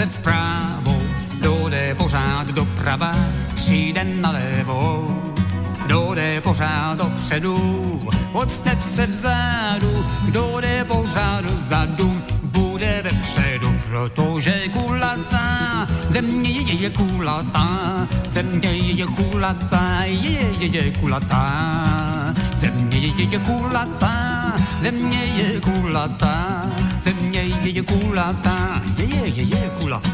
se vpravo, dojde pořád doprava, přijde nalevo, dojde pořád dopředu, ocne se vzadu, kdo jde pořád dozadu, bude vepředu, protože kulatá, země je, je kulatá, země je, je kulatá, je, je, je kulatá, země je, je kulatá, země je kulatá, země je, je kulatá, je, je, je, je kulatá.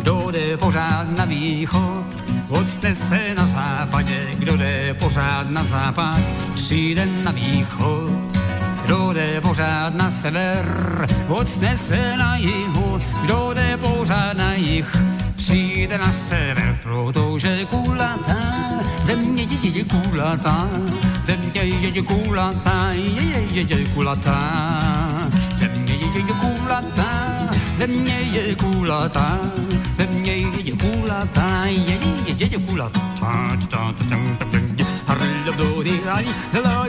Kdo jde pořád na východ, ocne se na západě. Kdo jde pořád na západ, přijde na východ. Kdo jde pořád na sever, ocne se na jihu. Kdo jde pořád na jih, přijde na sever, protože kulatá, země je, je kulatá, země je, je kulatá, je, je, je, je kulatá, země je, je kulatá, země je kulatá, země je kulatá, je, je, je, je kulatá. Kdo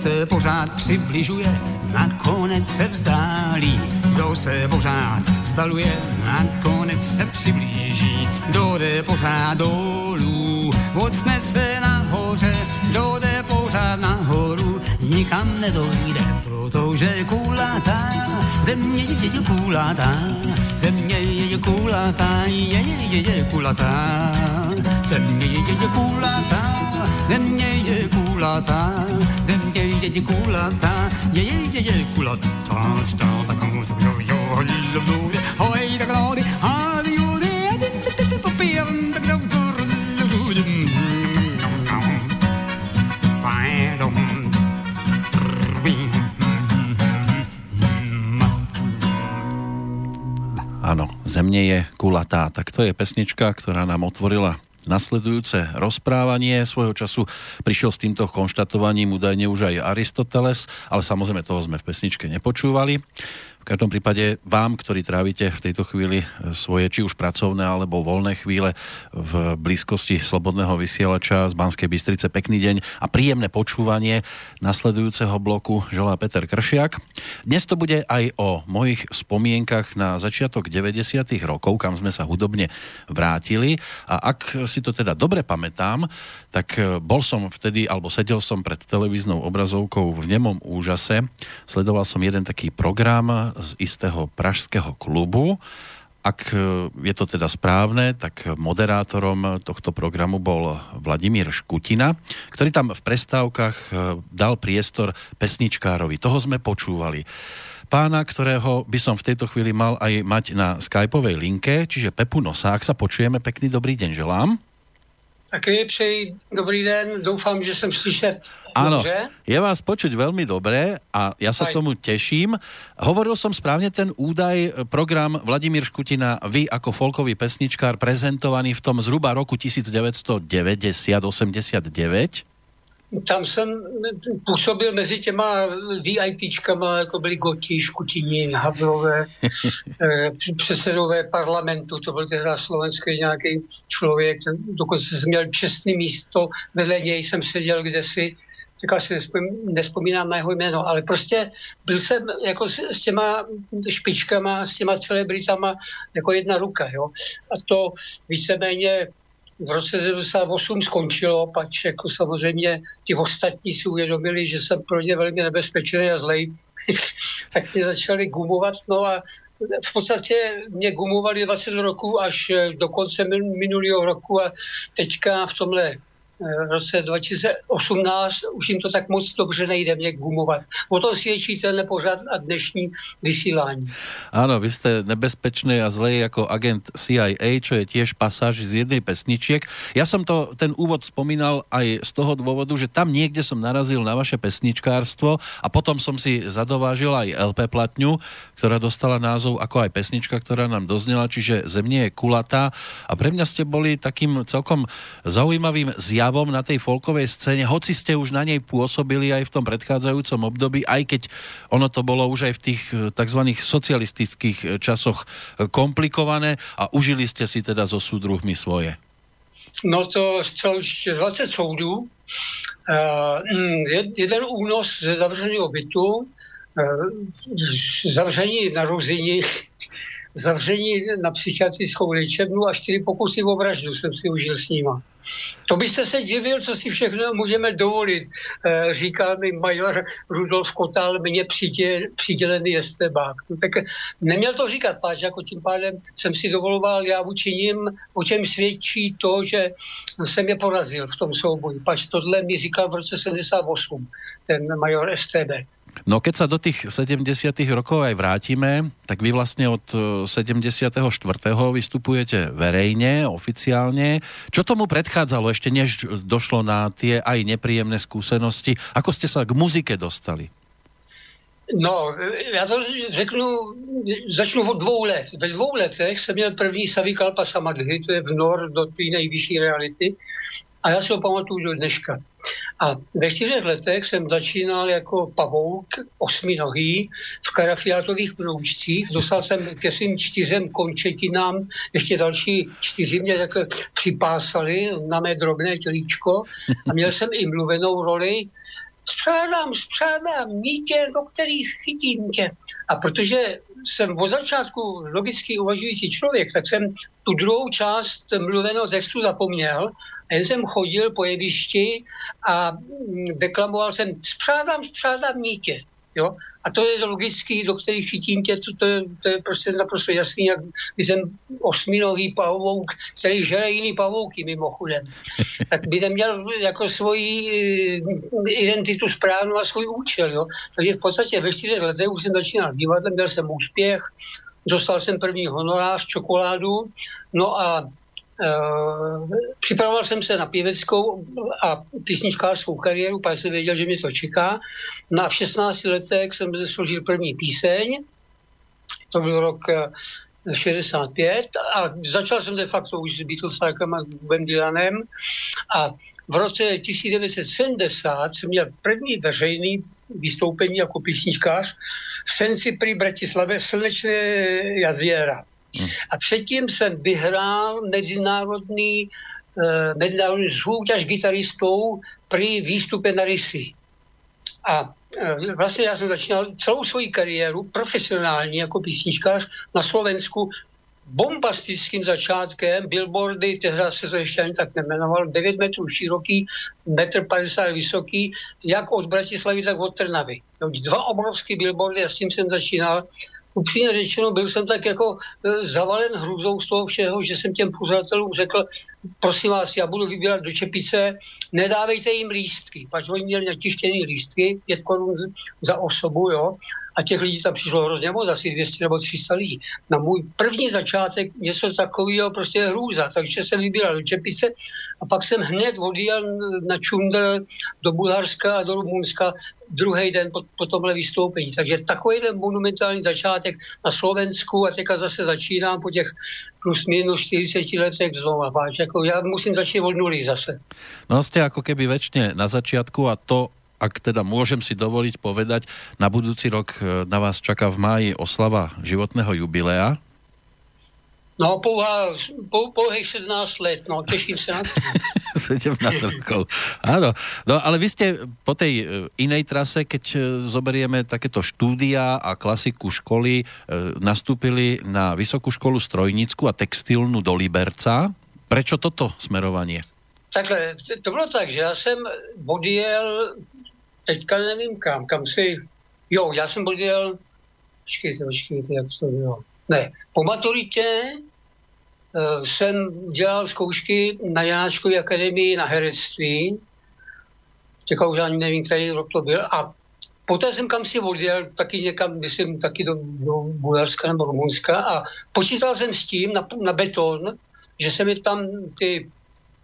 se pořád přibližuje, nakonec se vzdálí. Kdo se pořád vzdaluje, nakonec se přiblíží. Kdo jde pořád dolů, ocne se nahoře. Kdo jde pořád nahoru, nikam nedojde, protože kulatá, země je, kulatá, země je, kulatá, je, je, je, kulatá, země je, kulatá, země je kulatá, je kulatá, je, je, je, kulatá, Hoj, tak jodi, Áno, Zemne je kulatá. Tak to je pesnička, ktorá nám otvorila nasledujúce rozprávanie. Svojho času prišiel s týmto konštatovaním údajne už aj Aristoteles, ale samozrejme toho sme v pesničke nepočúvali. V každom prípade vám, ktorí trávite v tejto chvíli svoje či už pracovné alebo voľné chvíle v blízkosti slobodného vysielača z Banskej Bystrice, pekný deň a príjemné počúvanie nasledujúceho bloku želá Peter Kršiak. Dnes to bude aj o mojich spomienkach na začiatok 90. rokov, kam sme sa hudobne vrátili a ak si to teda dobre pamätám, tak bol som vtedy, alebo sedel som pred televíznou obrazovkou v nemom úžase, sledoval som jeden taký program z istého pražského klubu. Ak je to teda správne, tak moderátorom tohto programu bol Vladimír Škutina, ktorý tam v prestávkach dal priestor pesničkárovi. Toho sme počúvali pána, ktorého by som v tejto chvíli mal aj mať na skypovej linke, čiže Pepu Nosák sa počujeme. Pekný dobrý deň želám. Taky přeji dobrý den, doufám, že jsem slyšet Áno, dobře. je vás počuť veľmi dobre a ja sa Fajn. tomu teším. Hovoril som správne ten údaj, program Vladimír Škutina, vy ako folkový pesničkár prezentovaný v tom zhruba roku 1990-89. Tam jsem působil mezi těma VIPčkama, jako byli Goti, Škutini, Havrové, eh, předsedové parlamentu, to byl teda slovenský nějaký člověk, dokonce jsem měl čestný místo, vedle něj jsem seděl kdesi, tak asi nespomínám, nespomínám na jeho jméno, ale prostě byl jsem jako s, s těma špičkama, s těma celebritama jako jedna ruka, jo. A to víceméně v roce 98 skončilo, pač jako samozřejmě ti ostatní si uvědomili, že jsem pro ně velmi nebezpečný a zlej, tak mě začali gumovat, no a v podstatě mě gumovali 20 roků až do konce min- minulého roku a teďka v tomhle eh, roce 2018 už jim to tak moc dobře nejde mě gumovat. O tom svědčí tenhle pořad a dnešní vysílání. Áno, vy ste nebezpečný a zlej ako agent CIA, čo je tiež pasáž z jednej pesničiek. Ja som to, ten úvod spomínal aj z toho dôvodu, že tam niekde som narazil na vaše pesničkárstvo a potom som si zadovážil aj LP platňu, ktorá dostala názov ako aj pesnička, ktorá nám doznela, čiže Zemne je kulatá a pre mňa ste boli takým celkom zaujímavým zjavom právom na tej folkovej scéne, hoci ste už na nej pôsobili aj v tom predchádzajúcom období, aj keď ono to bolo už aj v tých e, tzv. socialistických e, časoch e, komplikované a užili ste si teda so súdruhmi svoje. No to už 20 soudů. Jeden únos ze zavřeného bytu, zavření na Ruzini, zavření na psychiatrickou léčebnu a čtyři pokusy o vraždu jsem si užil s nima. To byste se divil, co si všechno můžeme dovolit, eh, říká mi major Rudolf Kotal, mě přidělený estebák. No, tak neměl to říkat, páč, jako tím pádem jsem si dovoloval, já učiním, o čem svědčí to, že jsem je porazil v tom souboji. Pač tohle mi říkal v roce 78 ten major STB. No keď sa do tých 70 rokov aj vrátime, tak vy vlastne od 74. E, vystupujete verejne, oficiálne. Čo tomu predchádzalo ešte, než došlo na tie aj nepríjemné skúsenosti? Ako ste sa k muzike dostali? No, já to řeknu, začnu od dvou let. Ve dvou letech jsem měl první Savikalpa Samadhi, to je vnor do té nejvyšší reality. A já si ho pamatuju do dneška. A ve čtyřech letech jsem začínal jako pavouk osminohý v karafiátových proučcích. Dostal jsem ke svým čtyřem končetinám, ještě další čtyři mě takhle připásali na mé drobné tělíčko a měl jsem i mluvenou roli spřádám, spřádám nítě, do kterých chytím tě. A protože jsem od začátku logicky uvažující člověk, tak jsem tu druhou část mluveného textu zapomněl a jen jsem chodil po jevišti a deklamoval jsem spřádám, spřádám nítě. Jo? A to je logický, do kterých chytím tě, to, to, je, to je prostě naprosto jasný, jak jsem osminový pavouk, který žere jiný pavouky mimochodem. Tak by neměl jako svoji eh, identitu správnou a svůj účel. Jo? Takže v podstatě ve čtyřech letech už jsem začínal divadlem, měl jsem úspěch, dostal jsem první honorář, čokoládu, no a připravoval jsem se na pěveckou a písničkářskou kariéru, protože jsem věděl, že mě to čeká. Na v 16 letech jsem složil první píseň, to byl rok 65 eh, a začal jsem de facto už s Beatlesákem a s Bobem Dylanem a v roce 1970 jsem měl první veřejný vystoupení jako písničkář v Senci při Bratislavě Slnečné jaziera. A předtím jsem vyhrál mezinárodní, uh, mezinárodní soutěž gitaristou při výstupě na Rysy. A uh, vlastně já jsem začínal celou svoji kariéru profesionální jako písničkář na Slovensku bombastickým začátkem, billboardy, tehdy se to ještě ani tak nemenoval, 9 metrů široký, 1,50 m vysoký, jak od Bratislavy, tak od Trnavy. Dva obrovské billboardy a s tím jsem začínal upřímně řečeno, byl jsem tak jako e, zavalen hrůzou z toho všeho, že jsem těm pořadatelům řekl, prosím vás, já budu vybírat do čepice, nedávejte jim lístky, pač oni měli natištěný lístky, pět korun za osobu, jo, a těch lidí tam přišlo hrozně moc, asi 200 nebo 300 lidí. Na můj první začátek něco takového prostě hrůza, takže jsem vybíral do Čepice a pak jsem hned odjel na Čundr do Bulharska a do Rumunska druhý den po, po tomhle vystoupení. Takže takový ten monumentální začátek na Slovensku a teďka zase začínám po těch plus minus 40 letech znova. Páč, jako já musím začít od nuly zase. No jste jako keby večně na začátku a to ak teda môžem si dovoliť povedať, na budúci rok e, na vás čaká v máji oslava životného jubilea. No, pouhá, pou, pouhých 17 let, no, teším sa na to. 17 rokov, áno. No, ale vy ste po tej e, inej trase, keď e, zoberieme takéto štúdia a klasiku školy, nastúpili na Vysokú školu strojnícku a textilnu do Liberca. Prečo toto smerovanie? Takhle, to bylo tak, že já jsem odjel teďka nevím kam, kam si, jo, já jsem byl, počkejte, počkejte, jak to bylo. Ne, po maturitě uh, jsem dělal zkoušky na Janáčkové akademii na herectví, teďka už ani nevím, který rok to byl, a poté jsem kam si odjel, taky někam, myslím, taky do, do Bulharska nebo Rumunska. A počítal jsem s tím na, na beton, že se mi tam ty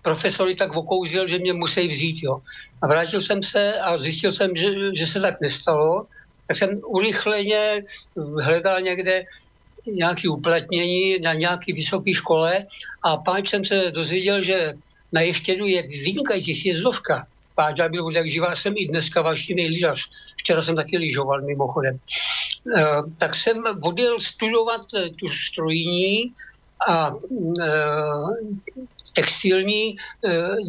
profesory tak okouzil, že mě musí vzít. Jo. A vrátil jsem se a zjistil jsem, že, že se tak nestalo. Tak jsem urychleně hledal někde nějaké uplatnění na nějaké vysoké škole a páč jsem se dozvěděl, že na Ještědu je vynikající sjezdovka. Páďa byl jak živá, jsem i dneska vášnivý lyžař. Včera jsem taky lyžoval mimochodem. E, tak jsem odjel studovat e, tu strojní a e, textilní e,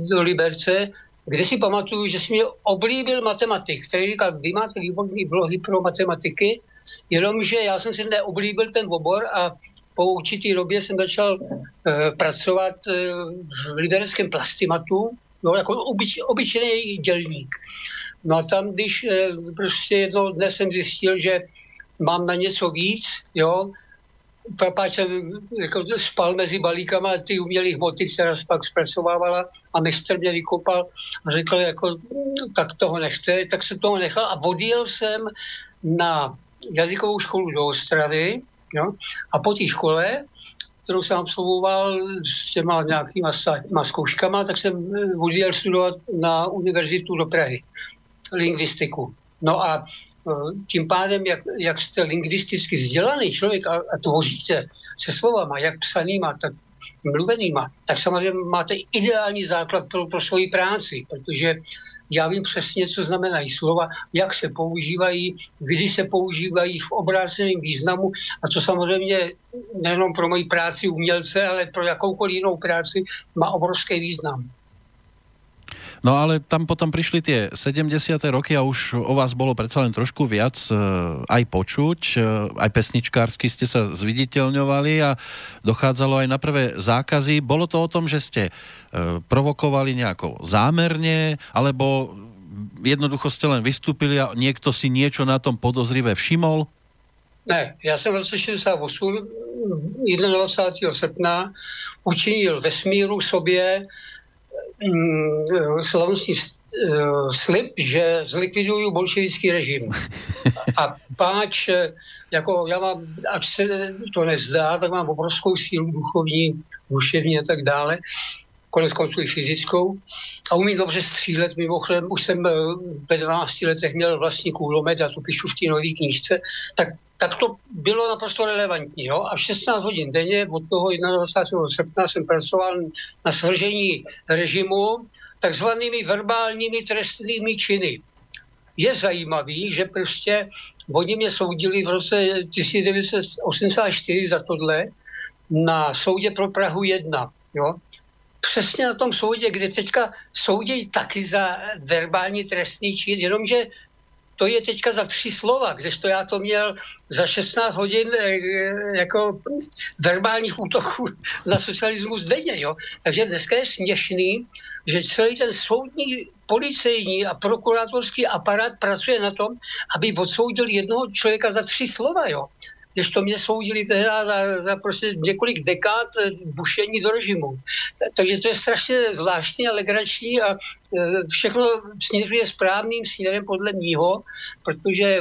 do Liberce, kde si pamatuju, že jsem mě oblíbil matematik, který říkal, vy máte výborné blohy pro matematiky, jenomže já jsem si neoblíbil ten obor a po určitý době jsem začal uh, pracovat uh, v libereckém plastimatu, no, jako obyč, obyčejný dělník. No a tam, když uh, prostě jednou dne jsem zjistil, že mám na něco víc, jo, papáč jako spal mezi balíkama ty umělých hmoty, která se pak zpracovávala a mistr mě vykopal a řekl, jako, tak toho nechce, tak se toho nechal a odjel jsem na jazykovou školu do Ostravy jo, a po té škole kterou jsem absolvoval s těma nějakýma státníma zkouškama, tak jsem odjel studovat na univerzitu do Prahy, lingvistiku. No a tím pádem, jak, jak jste lingvisticky vzdělaný člověk a, a tvoříte se slovama, jak psanýma, tak mluvenýma, tak samozřejmě máte ideální základ pro, pro svoji práci, protože já vím přesně, co znamenají slova, jak se používají, kdy se používají v obráceném významu a to samozřejmě nejenom pro moji práci umělce, ale pro jakoukoliv jinou práci má obrovský význam. No ale tam potom prišli tie 70. roky a už o vás bolo predsa len trošku viac e, aj počuť, e, aj pesničkársky ste sa zviditeľňovali a dochádzalo aj na prvé zákazy. Bolo to o tom, že ste e, provokovali nejako zámerne, alebo jednoducho ste len vystúpili a niekto si niečo na tom podozrivé všimol? Ne, já jsem v roce 68, 21. srpna, učinil vesmíru sobě Mm, slavnostní eh, slib, že zlikviduju bolševický režim. A páč, eh, jako já mám, ať se to nezdá, tak mám obrovskou sílu duchovní, duševní a tak dále, konec konců i fyzickou. A umím dobře střílet, mimochodem už jsem eh, ve 12 letech měl vlastní kůlomet, já to píšu v té nové knížce, tak tak to bylo naprosto relevantní. Jo? A 16 hodin denně od toho 21. srpna jsem pracoval na svržení režimu takzvanými verbálními trestnými činy. Je zajímavý, že prostě oni mě soudili v roce 1984 za tohle na soudě pro Prahu 1. Jo? Přesně na tom soudě, kde teďka soudějí taky za verbální trestný čin, jenomže to je teďka za tři slova, kdežto já to měl za 16 hodin eh, jako verbálních útoků na socialismus denně. Jo? Takže dneska je směšný, že celý ten soudní, policejní a prokurátorský aparát pracuje na tom, aby odsoudil jednoho člověka za tři slova. Jo? Když to mě soudili tehdy za, za prostě několik dekád eh, bušení do režimu. Takže to je strašně zvláštní a legrační a eh, všechno směřuje správným směrem podle mýho, protože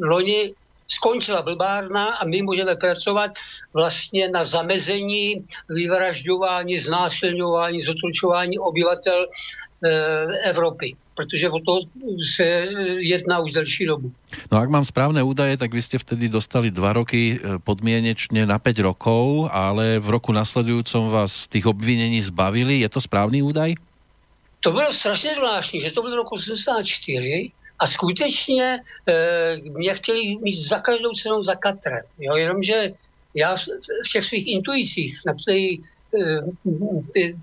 loni skončila blbárna a my můžeme pracovat vlastně na zamezení vyvražďování, znásilňování, zotročování obyvatel e, Evropy protože o to se jedná už delší dobu. No ak mám správne údaje, tak vy ste vtedy dostali dva roky e, podmienečne na 5 rokov, ale v roku nasledujúcom vás tých obvinení zbavili. Je to správný údaj? To bylo strašně zvláštní, že to bylo roku 84 a skutečně e, mě chtěli mít za každou cenu za katrem. Jo, jenomže já v těch svých intuicích, na který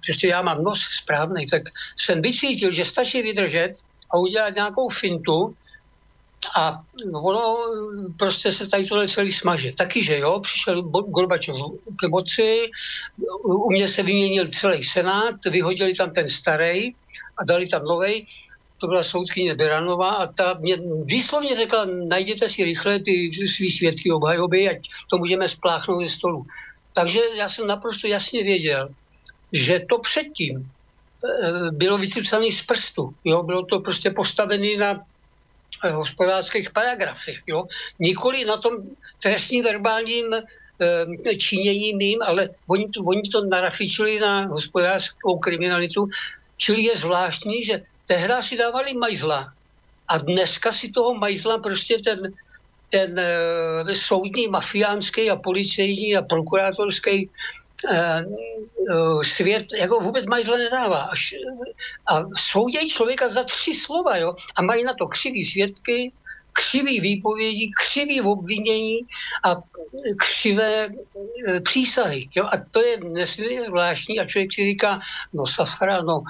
prostě já mám nos správný, tak jsem vycítil, že stačí vydržet a udělat nějakou fintu a ono prostě se tady tohle celý smaže. Taky, že jo, přišel Gorbačov k moci, u mě se vyměnil celý senát, vyhodili tam ten starý a dali tam novej. To byla soudkyně Beranová a ta mě výslovně řekla, najděte si rychle ty svý svědky obhajoby, ať to můžeme spláchnout ze stolu. Takže já jsem naprosto jasně věděl, že to předtím eh, bylo vysypsané z prstu. Jo? Bylo to prostě postavené na eh, hospodářských paragrafech. Jo? Nikoli na tom trestním verbálním e, činění mým, ale oni to, oni to narafičili na hospodářskou kriminalitu. Čili je zvláštní, že tehdy si dávali majzla a dneska si toho majzla prostě ten ten e, soudní, mafiánský a policejní a prokurátorský svět jako vůbec mají zle nedává. Až, a soudějí člověka za tři slova, jo, a mají na to křivý svědky, křivý výpovědi, křivý obvinění a křivé přísahy. Jo? A to je nesmírně zvláštní a člověk si říká, no safra, no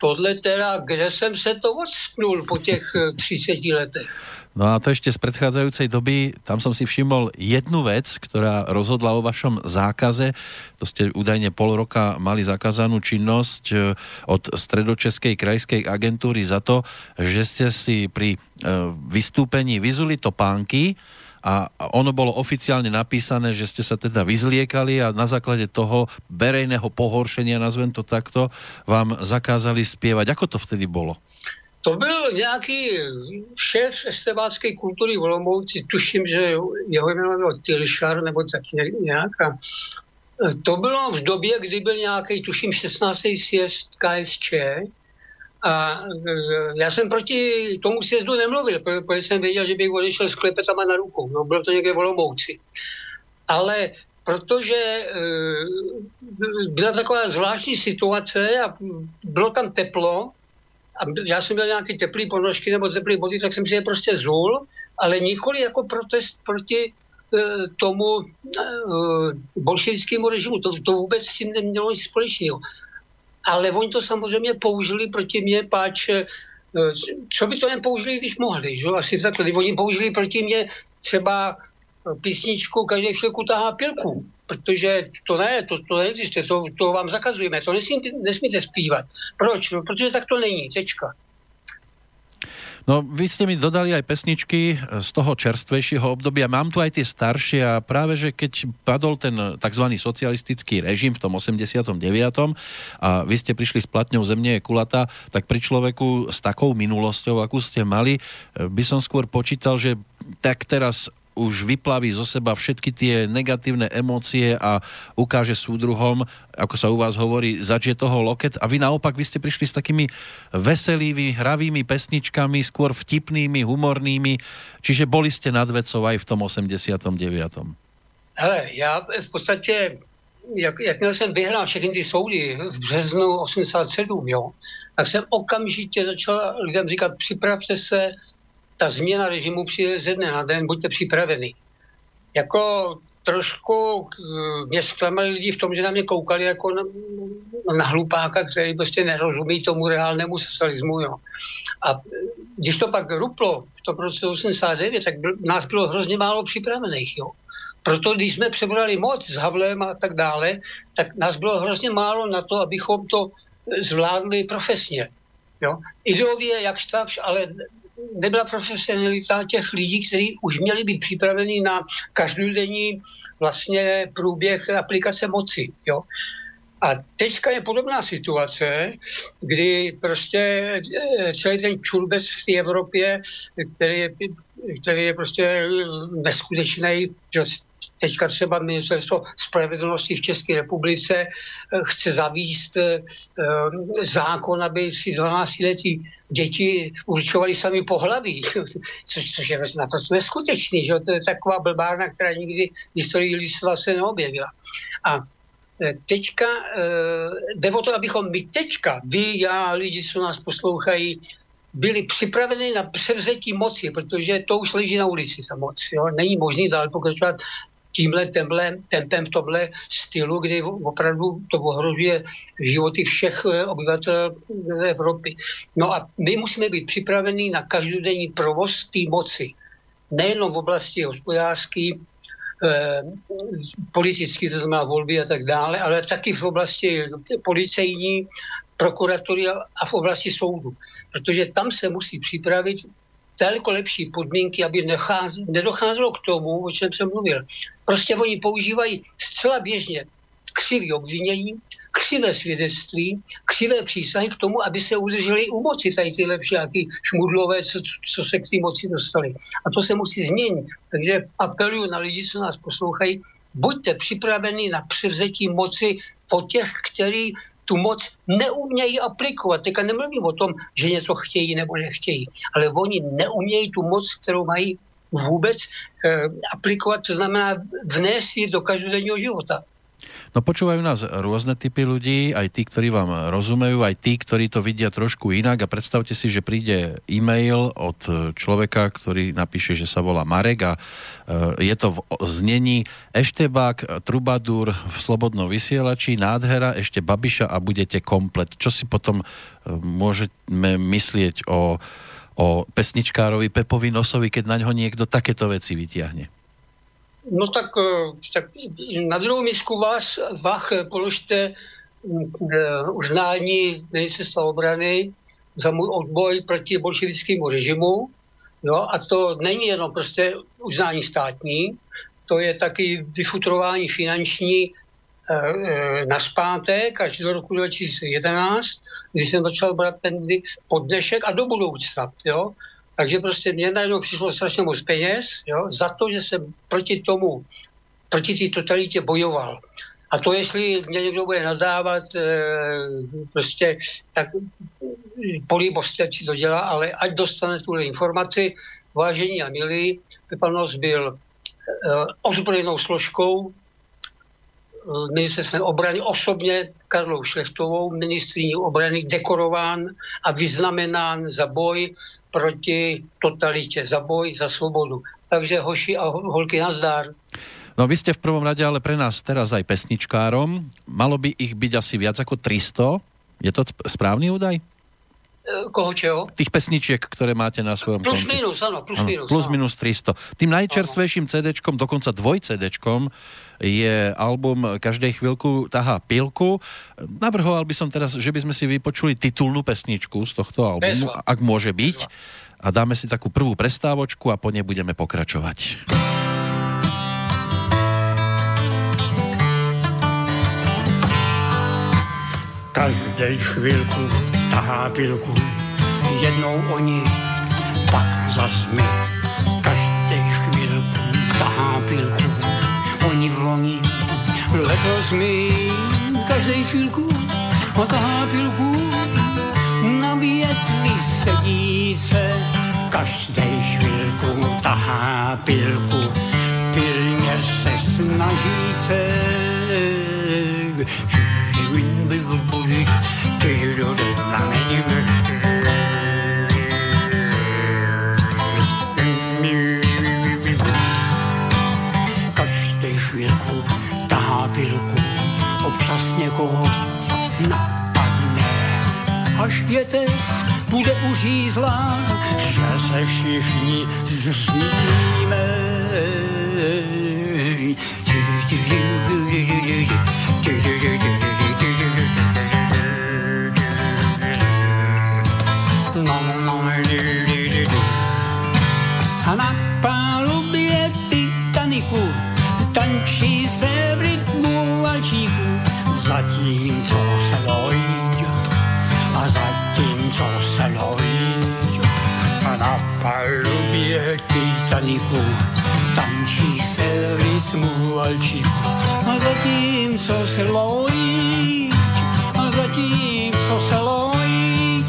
tohle teda, kde jsem se to odspnul po těch 30 e, letech. No a to ešte z predchádzajúcej doby, tam som si všimol jednu vec, ktorá rozhodla o vašom zákaze. To ste údajne pol roka mali zakázanú činnosť e, od Stredočeskej krajskej agentúry za to, že ste si pri e, vystúpení vyzuli topánky a ono bolo oficiálne napísané, že ste sa teda vyzliekali a na základe toho verejného pohoršenia, nazvem to takto, vám zakázali spievať. Ako to vtedy bolo? To byl nějaký šéf estebácké kultury v Olomouci, tuším, že jeho jméno bylo Tilšar nebo tak nějak. A e, to bylo v době, kdy byl nějaký, tuším, 16. sjezd KSČ a e, já jsem proti tomu sjezdu nemluvil, protože jsem věděl, že bych odešel s klepetama na rukou. No, bylo to někde v Olomouci. Ale protože e, byla taková zvláštní situace a bylo tam teplo já jsem měl nějaký teplý ponožky nebo teplý boty, tak jsem si je prostě zul, ale nikoli jako protest proti e, tomu e, bolševickému režimu. To, to vůbec s tím nemělo nic společného. Ale oni to samozřejmě použili proti mně, páč, e, co by to jen použili, když mohli, že? asi takhle. Oni použili proti mně třeba písničku Každý chvilku tahá pilku protože to ne, to, to neexistuje, to, to vám zakazujeme, to nesmí, nesmíte zpívat. Proč? No, protože tak to není, tečka. No, vy ste mi dodali aj pesničky z toho čerstvejšieho obdobia. Mám tu aj tie staršie a práve, že keď padol ten tzv. socialistický režim v tom 89. a vy ste prišli s platňou Zemne je kulata, tak pri človeku s takou minulosťou, akú ste mali, by som skôr počítal, že tak teraz už vyplaví zo seba všetky tie negatívne emócie a ukáže súdruhom, ako sa u vás hovorí, začie toho loket a vy naopak vy ste prišli s takými veselými, hravými pesničkami, skôr vtipnými, humornými, čiže boli ste nad vecou aj v tom 89. Hele, já v podstatě, jak, jakmile jsem vyhrál všechny ty soudy v březnu 87, jo, tak jsem okamžitě začal lidem říkat, připravte se, ta změna režimu přijde ze dne na den, buďte připraveni. Jako trošku eh, mě zklamali lidi v tom, že na mě koukali jako na, na hlupáka, který prostě nerozumí tomu reálnému socialismu. Jo. A když to pak ruplo v tom roce 89, tak byl, nás bylo hrozně málo připravených. Jo. Proto když jsme přebrali moc s Havlem a tak dále, tak nás bylo hrozně málo na to, abychom to zvládli profesně. Jo. Ideově jakž takž, ale nebyla profesionalita těch lidí, kteří už měli být připraveni na každodenní vlastně průběh aplikace moci. Jo. A teďka je podobná situace, kdy prostě eh, celý ten čulbec v té Evropě, který je, který je prostě neskutečný, že teďka třeba ministerstvo spravedlnosti v České republice eh, chce zavíst eh, zákon, aby si 12 letí děti určovali sami pohlaví, což, což je naprosto neskutečný, že to je taková blbárna, která nikdy v historii lidstva se neobjevila. A teďka jde o to, abychom my teďka, vy, já, lidi, co nás poslouchají, byli připraveni na převzetí moci, protože to už leží na ulici, ta moc. Jo? Není možný dál pokračovat tímhle temple, tempem v tomhle stylu, kdy opravdu to ohrožuje životy všech eh, obyvatel Evropy. No a my musíme být připraveni na každodenní provoz té moci. Nejenom v oblasti hospodářské, eh, politický, to znamená volby a tak dále, ale taky v oblasti policejní, prokuratury a v oblasti soudu. Protože tam se musí připravit daleko lepší podmínky, aby nedocházelo k tomu, o čem jsem mluvil. Prostě oni používají zcela běžně křivý obvinění, křivé svědectví, křivé přísahy k tomu, aby se udrželi u moci tady ty lepší jaký šmudlové, co, co se k té moci dostali. A to se musí změnit. Takže apeluju na lidi, co nás poslouchají, buďte připraveni na převzetí moci po těch, kteří tu moc neumějí aplikovat. Teďka nemluvím o tom, že něco chtějí nebo nechtějí, ale oni neumějí tu moc, kterou mají vůbec eh, aplikovat, to znamená vnést ji do každodenního života. No počúvajú nás rôzne typy ľudí, aj tí, ktorí vám rozumejú, aj tí, ktorí to vidia trošku inak a predstavte si, že príde e-mail od človeka, ktorý napíše, že sa volá Marek a e, je to v znení Eštebák, Trubadur v Slobodnom vysielači, nádhera, ešte Babiša a budete komplet. Čo si potom e, môžeme myslieť o, o pesničkárovi Pepovi Nosovi, keď na ňo niekto takéto veci vytiahne? No tak, eh, tak na druhou misku vás, Vach položte mm, eh, uznání ministerstva obrany za můj odboj proti bolševickému režimu. No, a to není jenom prostě uznání státní, to je taky vyfutrování finanční e, e, na zpátek až do roku 2011, kdy jsem začal brát pendy pod dnešek a do budoucna. Jo? Takže prostě mě najednou přišlo strašně moc peněz jo, za to, že jsem proti tomu, proti té totalitě bojoval. A to, jestli mě někdo bude nadávat, e, prostě tak políbost, ať si to dělá, ale ať dostane tuhle informaci, vážení a milí, Pepanos byl e, ozbrojenou složkou ministerstvem obrany osobně Karlou Šlechtovou, ministriní obrany, dekorován a vyznamenán za boj proti totalitě, za boj za svobodu. Takže hoši a holky nazdár. No vy ste v prvom rade ale pre nás teraz aj pesničkárom. Malo by ich byť asi viac ako 300. Je to správny údaj? E, koho čeho? Tých pesničiek, ktoré máte na svojom Plus konti. minus, áno, plus ano, minus. Plus áno. minus 300. Tým najčerstvejším CD-čkom, dokonca dvoj CD-čkom, je album Každej chvíľku tahá pilku. Navrhoval by som teraz, že by sme si vypočuli titulnú pesničku z tohto albumu, Bezva. ak môže byť. Bezva. A dáme si takú prvú prestávočku a po nej budeme pokračovať. Každej chvíľku tahá pilku, jednou oni, pak zas my. Každej chvíľku tahá pilku. Letos mi každej chvíľku tahá pilku, na větvi sedí se, každej chvíľku tahá pilku, pilně se snaží se. Každý větev bude uřízlá, že se všichni zříme. Palubě Titaniku tančí se rytmu valčíku. A zatímco se lojí a zatímco se lojí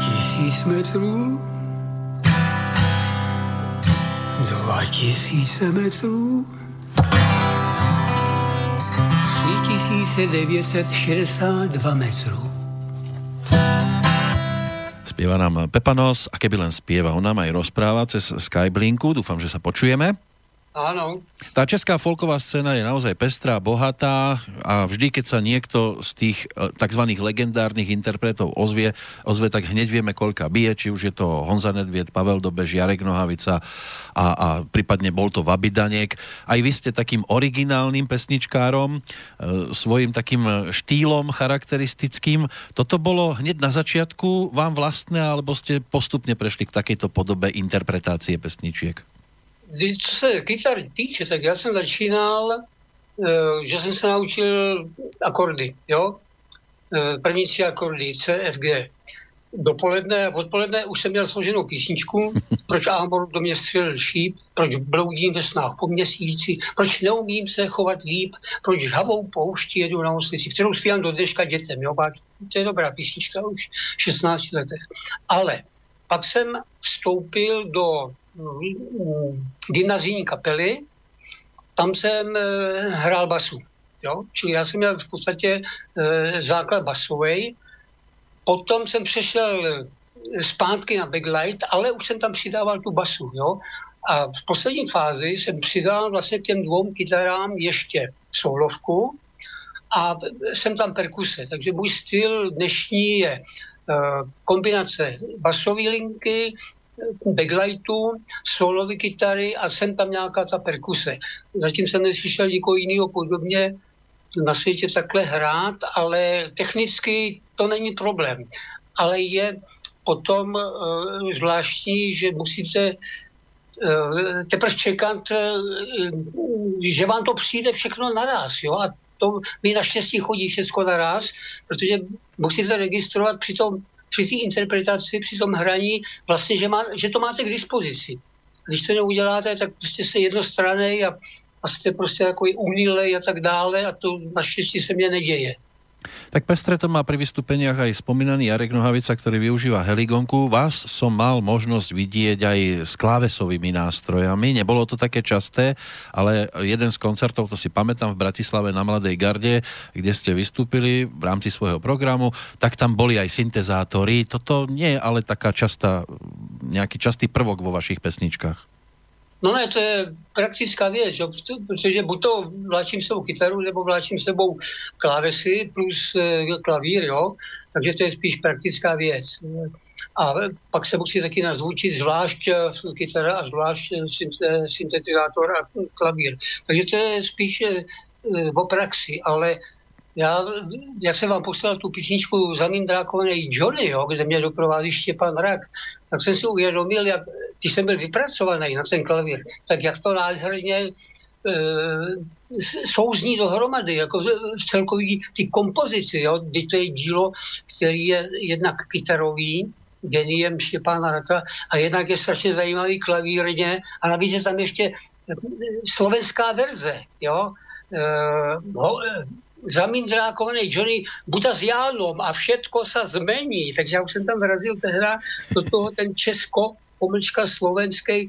tisíc metrů, dva tisíce metrů, tři 962 metrů. Spieva nám Pepanos a keby len spieva, on nám aj rozpráva cez Skyblinku, dúfam, že sa počujeme. Áno. Tá česká folková scéna je naozaj pestrá, bohatá a vždy, keď sa niekto z tých e, tzv. legendárnych interpretov ozvie, ozve, tak hneď vieme, koľka bije, či už je to Honza Nedvied, Pavel Dobež, Jarek Nohavica a, a prípadne bol to Vabidaniek. Aj vy ste takým originálnym pesničkárom, e, svojim takým štýlom charakteristickým. Toto bolo hneď na začiatku vám vlastné, alebo ste postupne prešli k takejto podobe interpretácie pesničiek? Co se kytar týče, tak já jsem začínal, eh, že jsem se naučil akordy, jo? Eh, první tři akordy, C, F, G. Dopoledne, odpoledne už jsem měl složenou písničku, proč Ámor do mě střelil šíp, proč bloudím ve snách po měsíci, proč neumím se chovat líp, proč žhavou pouští jedu na oslici, kterou zpívám do dneška dětem, jo, to je dobrá písnička už v 16 letech. Ale pak jsem vstoupil do gymnazijní kapely tam jsem hrál basu. Jo? Čili já jsem měl v podstatě základ basový. Potom jsem přešel zpátky na backlight, ale už jsem tam přidával tu basu. Jo? A v poslední fázi jsem přidal vlastně těm dvou kytarám ještě solovku a jsem tam perkuse. Takže můj styl dnešní je kombinace basové linky, backlightu, solové kytary a jsem tam nějaká ta perkuse. Zatím jsem neslyšel nikoho jiného podobně na světě takhle hrát, ale technicky to není problém. Ale je potom uh, zvláštní, že musíte uh, teprve čekat, uh, že vám to přijde všechno naraz. Jo? A to mi naštěstí chodí všechno naraz, protože musíte registrovat při tom při té interpretaci, při tom hraní, vlastně, že, má, že to máte k dispozici. Když to neuděláte, tak prostě jste jednostranný a, a jste prostě takový unilej a tak dále a to naštěstí se mně neděje. Tak pestre to má pri vystúpeniach aj spomínaný Jarek Nohavica, ktorý využíva heligonku. Vás som mal možnosť vidieť aj s klávesovými nástrojami. Nebolo to také časté, ale jeden z koncertov, to si pamätám v Bratislave na Mladej garde, kde ste vystúpili v rámci svojho programu, tak tam boli aj syntezátory. Toto nie je ale taká častá, nejaký častý prvok vo vašich pesničkách. No ne, to je praktická věc, jo, protože buď to vláčím sebou kytaru, nebo vláčím sebou klávesy plus e, klavír, jo, takže to je spíš praktická věc. A pak se musí taky nazvučit zvlášť eh, kytara a zvlášť eh, syntetizátor a klavír. Takže to je spíš o praxi, ale já, jak jsem vám poslal tu písničku Zamindrákovaný Johnny, jo, kde mě doprovází Štěpán Rak, tak jsem si uvědomil, jak, když jsem byl vypracovaný na ten klavír, tak jak to nádherně e, souzní dohromady, jako celkový ty kompozici, jo, kdy to je dílo, který je jednak kytarový, geniem Štěpána Raka a jednak je strašně zajímavý klavírně a navíc je tam ještě slovenská verze, jo, e, ho, zamindrákovaný Johnny Jánom a všetko se zmení. Takže já už jsem tam vrazil tehda do toho ten česko, pomlčka slovenský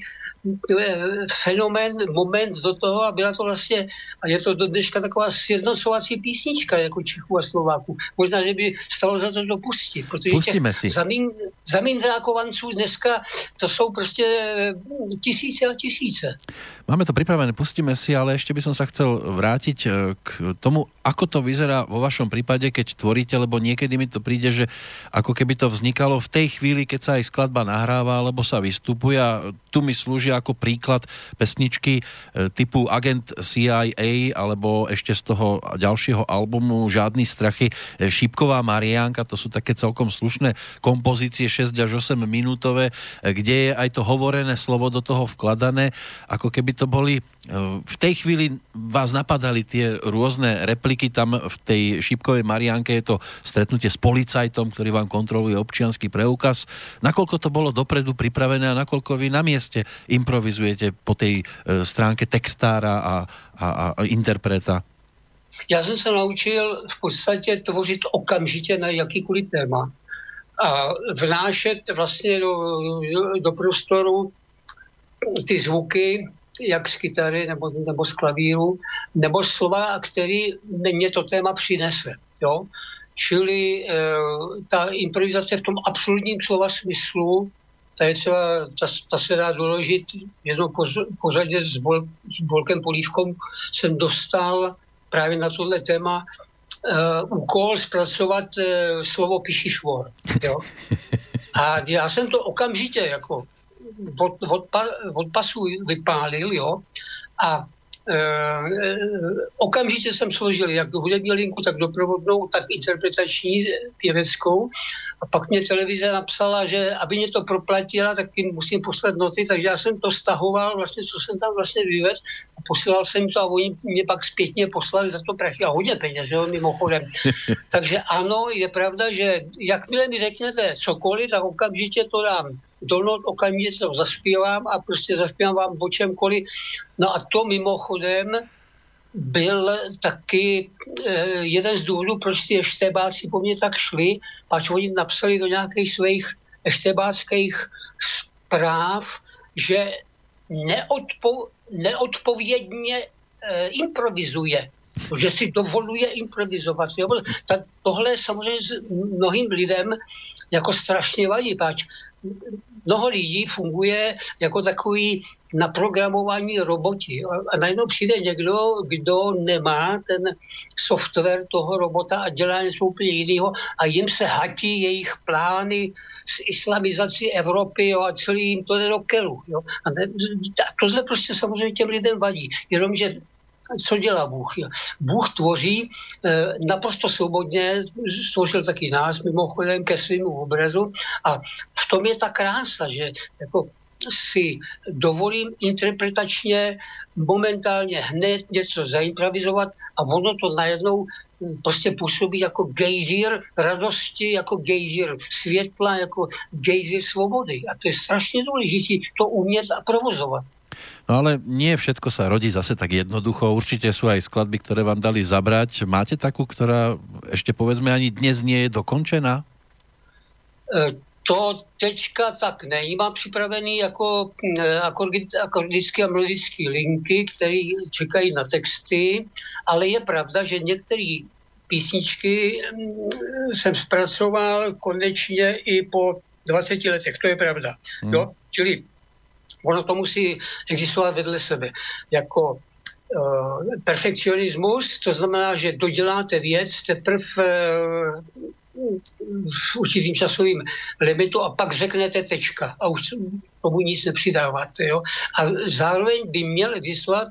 fenomén, moment do toho a byla to vlastně, a je to do dneška taková sjednocovací písnička jako Čechů a Slováků. Možná, že by stalo za to dopustit, protože Pustíme těch si. Zamín, zamindrákovanců dneska to jsou prostě tisíce a tisíce. Máme to pripravené, pustíme si, ale ešte by som sa chcel vrátiť e, k tomu, ako to vyzerá vo vašom prípade, keď tvoríte, lebo niekedy mi to príde, že ako keby to vznikalo v tej chvíli, keď sa aj skladba nahráva, alebo sa vystupuje a tu mi slúži ako príklad pesničky e, typu Agent CIA alebo ešte z toho ďalšieho albumu Žádný strachy. E, Šípková Mariánka, to sú také celkom slušné kompozície 6 až 8 minútové, kde je aj to hovorené slovo do toho vkladané, ako keby to e, v tej chvíli vás napadali tie rôzne repliky, tam v tej šípkovej Marianke je to stretnutie s policajtom, ktorý vám kontroluje občianský preukaz. Nakoľko to bolo dopredu pripravené a nakoľko vy na mieste improvizujete po tej e, stránke textára a, a, a interpreta? Já jsem se naučil v podstatě tvořit okamžitě na jakýkoliv téma a vnášet vlastně do, do prostoru ty zvuky, jak z kytary nebo, nebo z klavíru, nebo slova, který mě to téma přinese. Jo? Čili e, ta improvizace v tom absolutním slova smyslu, ta, je třeba, ta, ta se dá doložit jednou pořadě s, bol, s Bolkem Polívkou jsem dostal právě na tohle téma uh, úkol zpracovat uh, slovo pišišvor. Jo? A já jsem to okamžitě jako od, od, od pasu vypálil, jo, a e, okamžitě jsem složil jak do hudební linku, tak doprovodnou, tak interpretační pěveckou. A pak mě televize napsala, že aby mě to proplatila, tak jim musím poslat noty, takže já jsem to stahoval, vlastně, co jsem tam vlastně vyvedl, a posílal jsem to a oni mě pak zpětně poslali za to prachy a hodně peněz, jo, mimochodem. takže ano, je pravda, že jakmile mi řeknete cokoliv, tak okamžitě to dám dolnout okamžitě to zaspívám a prostě zaspívám vám o čemkoliv. No a to mimochodem byl taky eh, jeden z důvodů, proč ty eštebáci po mně tak šli, pač oni napsali do nějakých svých eštebáckých zpráv, že neodpo, neodpovědně e, improvizuje že si dovoluje improvizovat. Jo? Tak tohle samozřejmě s mnohým lidem jako strašně vadí, pač mnoho lidí funguje jako takový naprogramování roboti. A najednou přijde někdo, kdo nemá ten software toho robota a dělá něco úplně jiného a jim se hatí jejich plány s islamizací Evropy jo, a celý jim to jde do kelu. Jo. A, ne, tohle prostě samozřejmě těm lidem vadí. Jenomže co dělá Bůh? Bůh tvoří eh, naprosto svobodně, stvořil taky nás mimochodem ke svým obrazu a v tom je ta krása, že jako si dovolím interpretačně momentálně hned něco zaimprovizovat a ono to najednou prostě působí jako gejzír radosti, jako gejzír světla, jako gejzír svobody. A to je strašně důležité to umět a provozovat. No ale nie všetko sa rodí zase tak jednoducho. Určite sú aj skladby, ktoré vám dali zabrať. Máte takú, ktorá ešte povedzme ani dnes nie je dokončená? E, to teďka tak není. Mám připravený jako e, akordické a melodické linky, které čekají na texty, ale je pravda, že některé písničky mm, jsem zpracoval konečně i po 20 letech. To je pravda. Hmm. Jo? Čili ono to musí existovat vedle sebe. Jako uh, perfekcionismus, to znamená, že doděláte věc teprve uh, v určitým časovým limitu a pak řeknete tečka a už tomu nic nepřidáváte. Jo? A zároveň by měl existovat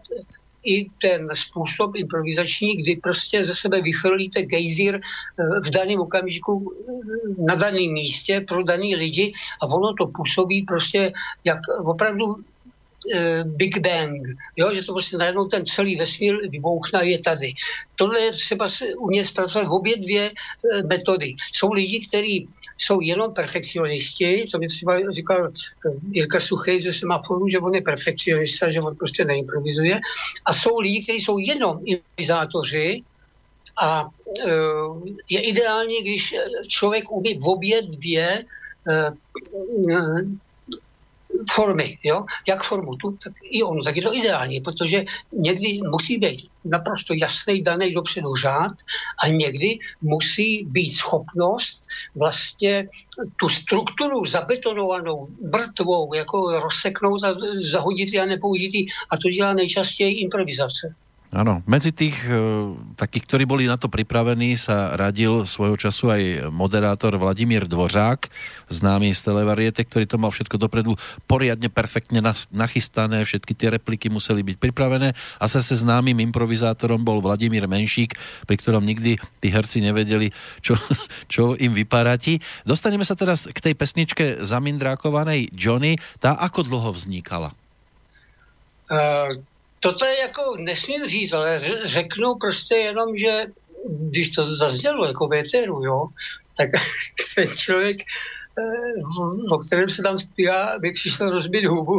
i ten způsob improvizační, kdy prostě ze sebe vychrlíte gejzír eh, v daném okamžiku eh, na daném místě pro daný lidi a ono to působí prostě jak opravdu Big Bang, jo, že to prostě najednou ten celý vesmír vybouchne je tady. Tohle je třeba umět zpracovat v obě dvě metody. Jsou lidi, kteří jsou jenom perfekcionisti, to mi třeba říkal eh, Jirka Suchej ze Semaforu, že on je perfekcionista, že on prostě neimprovizuje. A jsou lidi, kteří jsou jenom improvizátoři, a je ideální, když člověk umí v obě dvě formy, jo? jak formu tu, tak i on, tak je to ideální, protože někdy musí být naprosto jasný daný dopředu řád a někdy musí být schopnost vlastně tu strukturu zabetonovanou, mrtvou, jako rozseknout a zahodit a nepoužitý a to dělá nejčastěji improvizace. Áno, medzi tých e, takých, ktorí boli na to pripravení, sa radil svojho času aj moderátor Vladimír Dvořák, známy z televariete, ktorý to mal všetko dopredu poriadne perfektne nachystané, všetky tie repliky museli byť pripravené a zase známym improvizátorom bol Vladimír Menšík, pri ktorom nikdy tí herci nevedeli, čo, čo im vyparatí. Dostaneme sa teraz k tej pesničke zamindrákovanej Johnny. Tá ako dlho vznikala? Uh toto je jako nesmím říct, ale řeknu prostě jenom, že když to zaznělo jako věteru, jo, tak ten člověk, eh, o kterém se tam zpívá, by přišel rozbit hubu.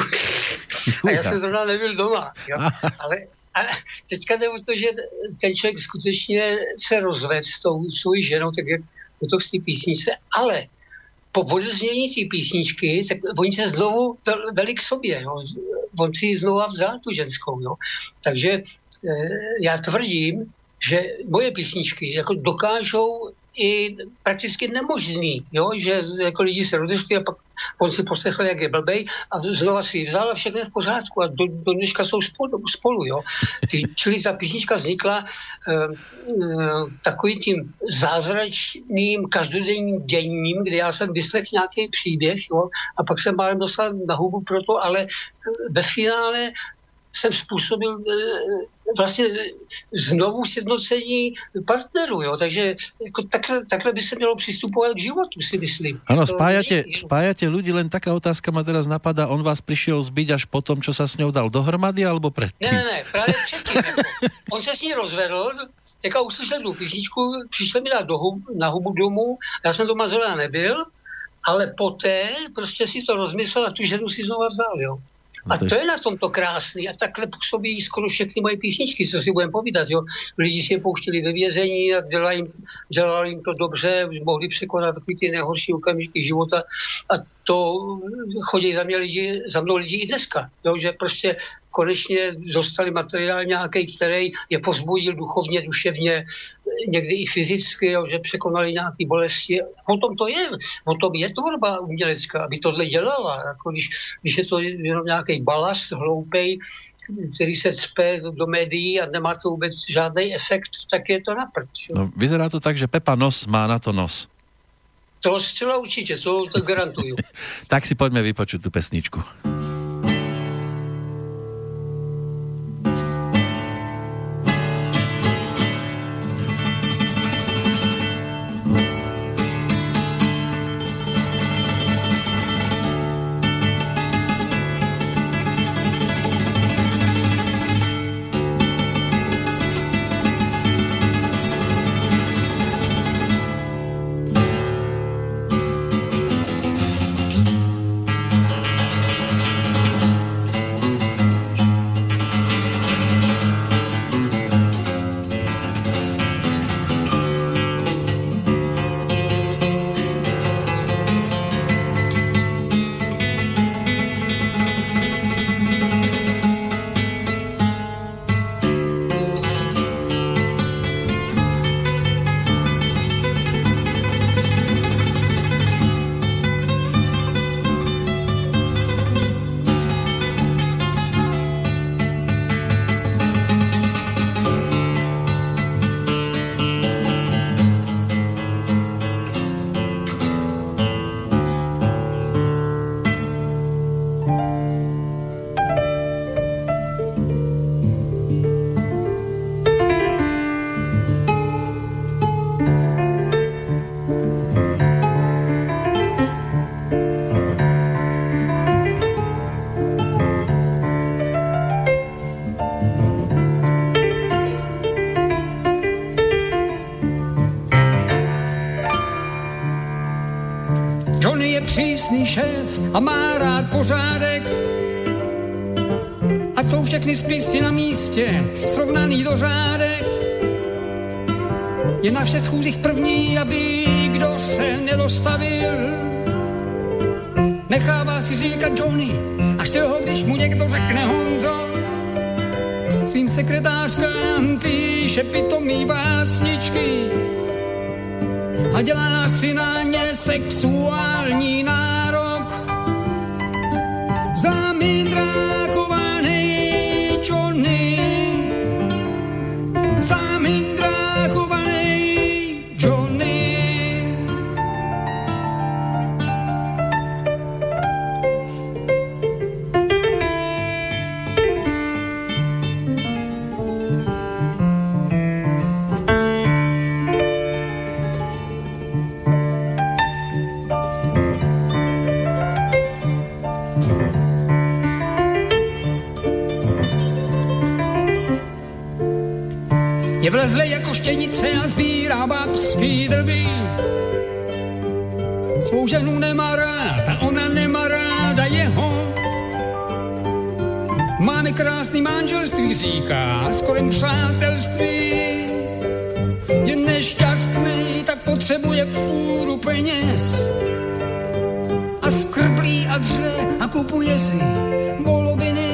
A já jsem zrovna nebyl doma. Jo. Ale a teďka jde o to, že ten člověk skutečně se rozvedl s tou svou ženou, tak jak je to v té písničce, ale po odeznění té písničky, tak oni se znovu dali k sobě. Jo. On si ji znovu vzal, tu ženskou. Jo. Takže e, já tvrdím, že moje písničky jako dokážou i prakticky nemožný, jo? že jako lidi se rozešli a pak on si poslechl, jak je blbej a znova si vzal a všechno je v pořádku a do, do dneška jsou spolu. spolu jo? Ty, čili ta písnička vznikla uh, uh, takovým tím zázračným každodenním děním, kde já jsem vyslechl nějaký příběh jo? a pak jsem málem dostal na hubu pro to, ale ve finále jsem způsobil eh, vlastně znovu sjednocení partnerů, jo? takže jako takhle, takhle by se mělo přistupovat k životu, si myslím. Ano, spájate, spájate ľudí, len taká otázka ma teraz napadá, on vás přišel zbyť až po tom, čo sa s ňou dal dohromady, alebo předtím? Ne, ne, ne, právě předtím. jako. On se s ní rozvedl, jako uslyšel tu písničku, přišel mi dát do hub, na hubu domů, já jsem doma zrovna nebyl, ale poté prostě si to rozmyslel a tu ženu si znova vzal, jo. A to je na tomto krásný. A takhle působí skoro všechny moje písničky, co si budeme povídat. Jo. Lidi si je pouštěli ve vězení a dělali jim, dělali jim to dobře, mohli překonat takový ty nejhorší okamžiky života. A to chodí za, mě lidi, za mnou lidi i dneska. Jo, že prostě konečně dostali materiál nějaký, který je pozbudil duchovně, duševně, někdy i fyzicky, jo, že překonali nějaké bolesti. O tom to je, o tom je tvorba umělecká, aby tohle dělala. Jako když, když je to jenom nějaký balast hloupej, který se cpe do médií a nemá to vůbec žádný efekt, tak je to na prd. No, vyzerá to tak, že Pepa Nos má na to nos. To zcela určitě, to, to garantuju. tak si pojďme vypočuť tu pesničku. Přísný šéf a má rád pořádek. A jsou všechny spisy na místě, srovnaný do řádek. Je na všech schůzích první, aby kdo se nedostavil. Nechává si říkat Johnny, až toho, když mu někdo řekne Honzo. Svým sekretářkám píše pitomý básničky, a dělá si na ně sexuální nárok. Je vlezle jako štěnice a sbírá babský drby. Svou ženu nemá rád a ona nemá ráda jeho. Máme krásný manželství, říká, skoro přátelství. Je nešťastný, tak potřebuje fůru peněz. A skrblí a dře a kupuje si voloviny.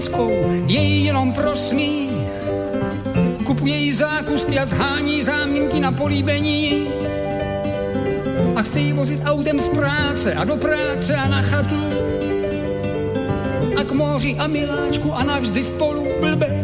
Ženskou, je jenom prosmích. Kupuje jí zákusky a zhání záminky na políbení. A chce jí vozit autem z práce a do práce a na chatu. A k moři a miláčku a navždy spolu blbet.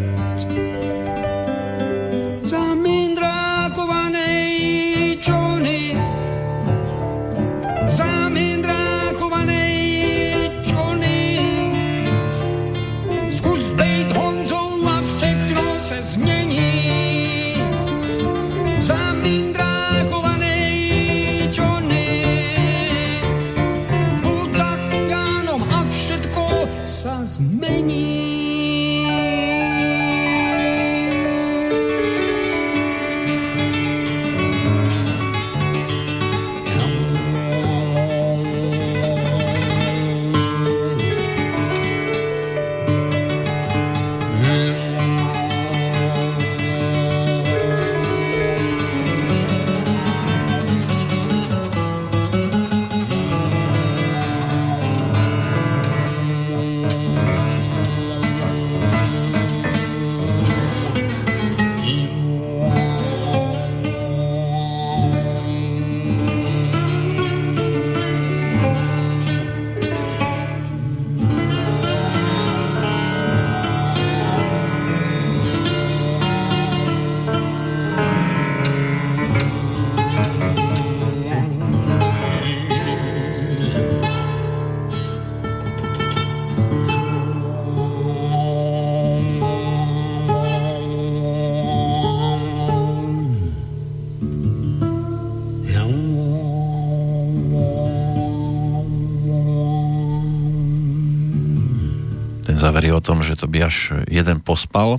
Závery o tom, že to by až jeden pospal.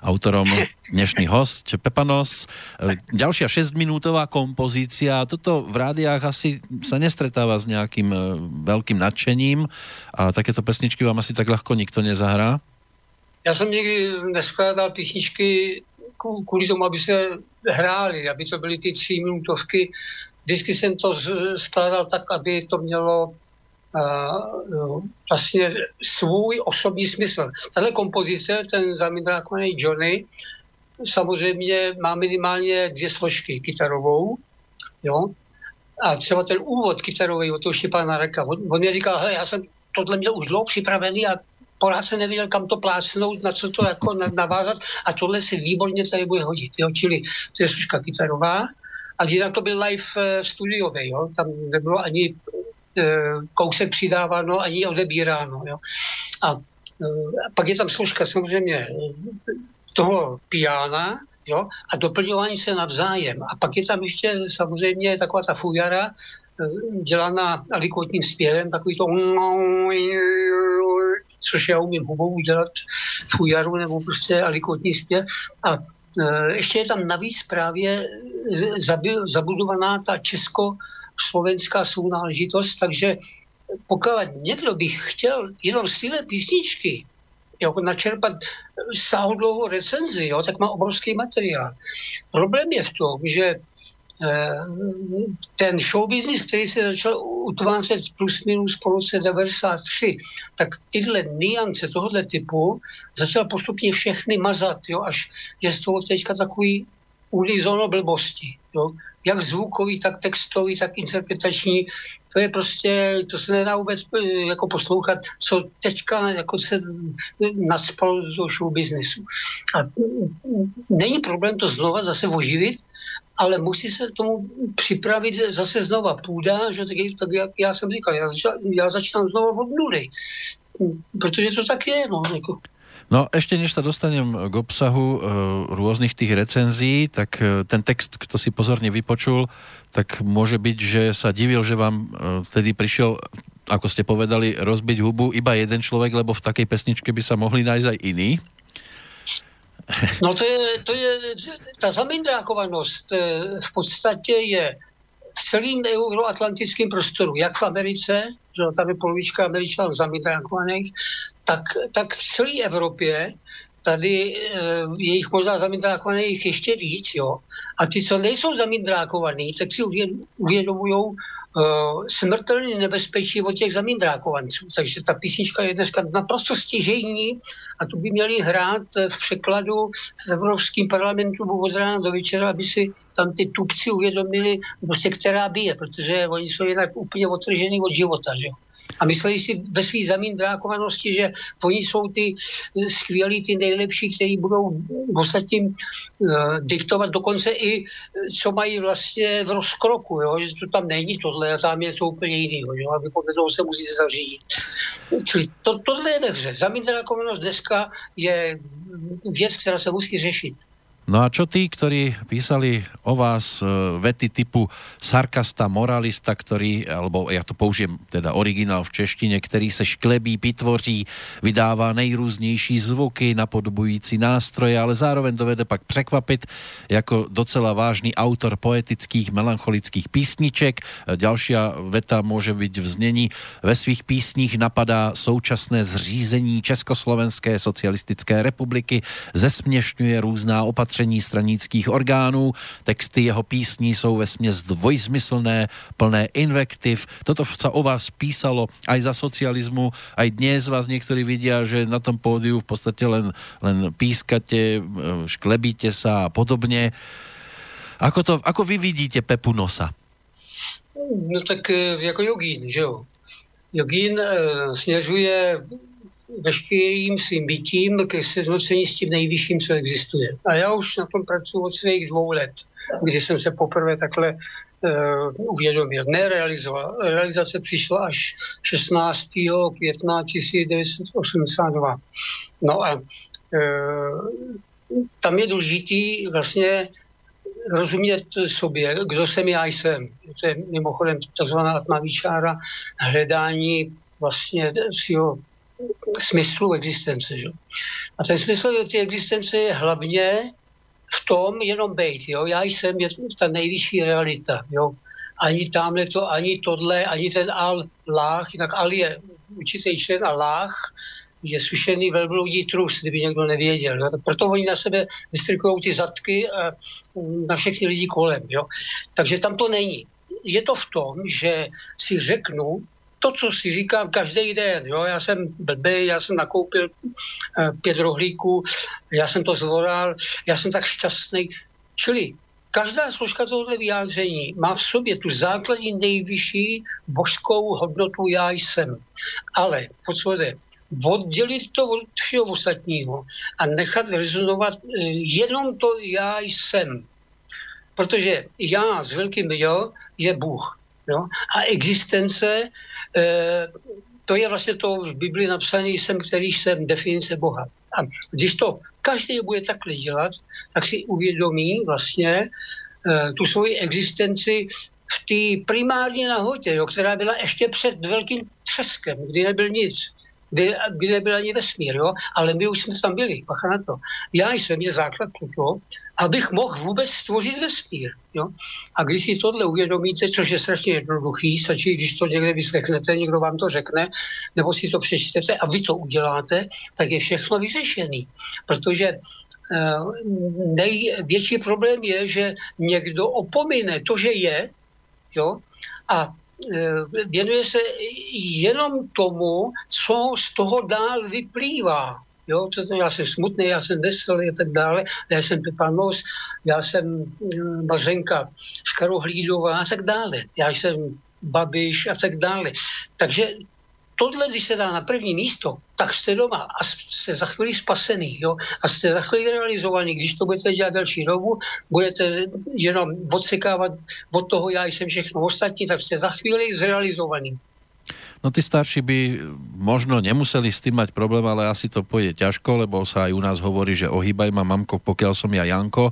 Autorom dnešný host Pepanos. Ďalšia 6-minútová kompozícia. Toto v rádiách asi sa nestretáva s nejakým e, veľkým nadšením a takéto pesničky vám asi tak ľahko nikto nezahrá? Já jsem nikdy neskládal písničky kvůli tomu, aby se hrály, aby to byly ty tři minutovky. Vždycky jsem to skládal tak, aby to mělo uh, vlastně svůj osobní smysl. Tahle kompozice, ten zamindrákovaný Johnny, samozřejmě má minimálně dvě složky. Kytarovou, jo, a třeba ten úvod kytarový od toho Štěpána Reka. On, on mi říkal, hele, já jsem tohle měl už dlouho připravený a pořád se nevěděl, kam to plácnout, na co to jako navázat a tohle si výborně tady bude hodit. Jo? Čili to je služka kytarová a jinak to byl live uh, studiový, jo? tam nebylo ani kousek přidáváno, ani odebíráno. Jo? A uh, pak je tam složka samozřejmě toho piana, jo, a doplňování se navzájem. A pak je tam ještě samozřejmě taková ta fujara, dělaná alikotním zpěvem, takový to což já umím hubou udělat fujaru nebo prostě alikotní zpěv. A ještě je tam navíc právě zabudovaná ta česko-slovenská sounáležitost, takže pokud někdo by chtěl jenom z téhle písničky jako načerpat sáhodlouhou recenzi, jo, tak má obrovský materiál. Problém je v tom, že Eh, ten show business, který se začal utvářet plus minus po roce 93, tak tyhle niance tohoto typu začal postupně všechny mazat, jo, až je z toho teďka takový unizono blbosti. Jo. Jak zvukový, tak textový, tak interpretační. To je prostě, to se nedá vůbec eh, jako poslouchat, co teďka jako se nadspalo do show businessu. A není problém to znova zase oživit, ale musí se tomu připravit zase znova půda, že tak, tak jak já jsem říkal, já, já začínám znova od nuly, protože to tak je, no, jako. No ešte než sa dostanem k obsahu e, rôznych tých recenzií, tak e, ten text, kto si pozorne vypočul, tak môže byť, že sa divil, že vám e, vtedy prišiel ako ste povedali, rozbiť hubu iba jeden človek, lebo v takej pesničke by sa mohli nájsť aj iní. No to je, to je ta zamindrákovanost eh, v podstatě je v celém euroatlantickém prostoru, jak v Americe, že tam je polovička Američanů zamindrákovaných, tak, tak v celé Evropě tady je jich možná zamindrákovaných ještě víc, jo. A ty, co nejsou zamindrákovaní, tak si uvědomují, uh, smrtelný nebezpečí od těch zamindrákovanců. Takže ta písnička je dneska naprosto stěžejní a tu by měli hrát v překladu s Evropským parlamentu od rána do večera, aby si tam ty tupci uvědomili, prostě která bije, protože oni jsou jinak úplně otržený od života. Že? A mysleli si ve své zamindrákovanosti, že oni jsou ty skvělí, ty nejlepší, kteří budou ostatním uh, diktovat dokonce i, co mají vlastně v rozkroku, jo? že to tam není tohle a tam je to úplně jiný, jo? aby podle toho se musí zařídit. Čili to, tohle je ve hře. Zamindrákovanost dneska je věc, která se musí řešit. No a čo tí, ktorí písali o vás e, vety typu sarkasta, moralista, ktorý, alebo ja to použijem teda originál v češtine, ktorý se šklebí, pitvoří, vydává nejrůznější zvuky, napodobující nástroje, ale zároveň dovede pak překvapit jako docela vážný autor poetických, melancholických písniček. Ďalšia veta môže byť v znení ve svých písních napadá současné zřízení Československé socialistické republiky, zesměšňuje různá opatření opatření stranických orgánů. Texty jeho písní jsou ve směs dvojzmyslné, plné invektiv. Toto sa o vás písalo aj za socializmu. Aj dnes vás niektorí vidia, že na tom pódiu v podstate len, len pískate, šklebíte sa a podobne. Ako, to, ako vy vidíte Pepu Nosa? No tak e, jako jogín, že jo. Jogín e, směřuje veškerým svým bytím ke sjednocení s tím nejvyšším, co existuje. A já už na tom pracuji od svých dvou let, kdy jsem se poprvé takhle uh, uvědomil, nerealizoval. Realizace přišla až 16. května 1982. No a uh, tam je důležitý vlastně rozumět sobě, kdo jsem já jsem. To je mimochodem takzvaná atmavičára, hledání vlastně svého smyslu existence. Že? A ten smysl té existence je hlavně v tom jenom být. Jo? Já jsem je ta nejvyšší realita. Jo? Ani tamhle to, ani tohle, ani ten Allah, jinak Al je určitý člen Allah, je sušený velbloudí trus, kdyby někdo nevěděl. Jo? Proto oni na sebe vystrikují ty zadky a na všechny lidi kolem. Jo? Takže tam to není. Je to v tom, že si řeknu, to, co si říkám každý den. Jo? Já jsem blbý, já jsem nakoupil uh, pět rohlíků, já jsem to zvoral, já jsem tak šťastný. Čili každá složka tohoto vyjádření má v sobě tu základní nejvyšší božskou hodnotu já jsem. Ale, podsvode, oddělit to od všeho ostatního a nechat rezonovat eh, jenom to já jsem. Protože já s velkým jo je Bůh. Jo? A existence Eh, to je vlastně to v Bibli napsané jsem, který jsem, definice Boha. A když to každý bude takhle dělat, tak si uvědomí vlastně eh, tu svoji existenci v té primární nahotě, jo, která byla ještě před velkým třeskem, kdy nebyl nic kde, kde nebyl ani vesmír, jo? ale my už jsme tam byli, pacha na to. Já jsem je základ pro to, abych mohl vůbec stvořit vesmír. Jo? A když si tohle uvědomíte, což je strašně jednoduchý, stačí, když to někde vyslechnete, někdo vám to řekne, nebo si to přečtete a vy to uděláte, tak je všechno vyřešený. Protože eh, největší problém je, že někdo opomine to, že je, jo, a věnuje se jenom tomu, co z toho dál vyplývá. Jo, to, já jsem smutný, já jsem veselý a tak dále, já jsem Pepa Nos, já jsem mm, Mařenka Škarohlídová a tak dále. Já jsem Babiš a tak dále. Takže tohle, když se dá na první místo, tak jste doma a jste za chvíli spasený, jo? A jste za chvíli realizovaný. Když to budete dělat další dobu, budete jenom odsekávat od toho, já jsem všechno ostatní, tak jste za chvíli zrealizovaný. No ty starší by možno nemuseli s tým mať problém, ale asi to pôjde ťažko, lebo sa aj u nás hovorí, že ohýbaj ma mamko, pokiaľ som ja Janko,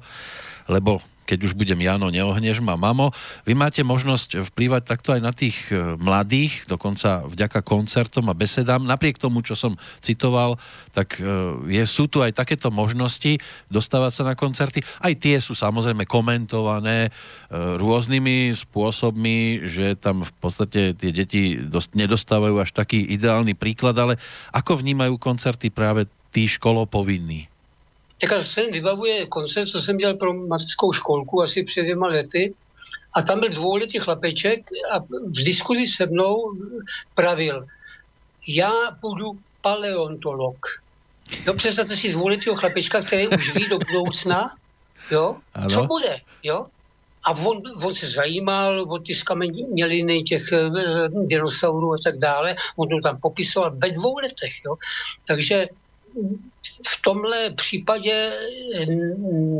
lebo keď už budem Jano, neohneš ma, mamo. Vy máte možnosť vplývať takto aj na tých e, mladých, dokonca vďaka koncertom a besedám. Napriek tomu, čo som citoval, tak e, je, sú tu aj takéto možnosti dostávať sa na koncerty. Aj tie sú samozrejme komentované e, rôznymi spôsobmi, že tam v podstate tie deti dost, nedostávajú až taký ideálny príklad, ale ako vnímajú koncerty práve tí školopovinní? Teďka se vybavuje koncert, co jsem dělal pro mateřskou školku asi před dvěma lety. A tam byl dvouletý chlapeček a v diskuzi se mnou pravil, já budu paleontolog. Jo, představte si dvouletého chlapečka, který už ví do budoucna, jo, ano. co bude, jo. A on, on se zajímal o ty skameněliny těch e, dinosaurů a tak dále. On to tam popisoval ve dvou letech. Jo. Takže v tomhle případě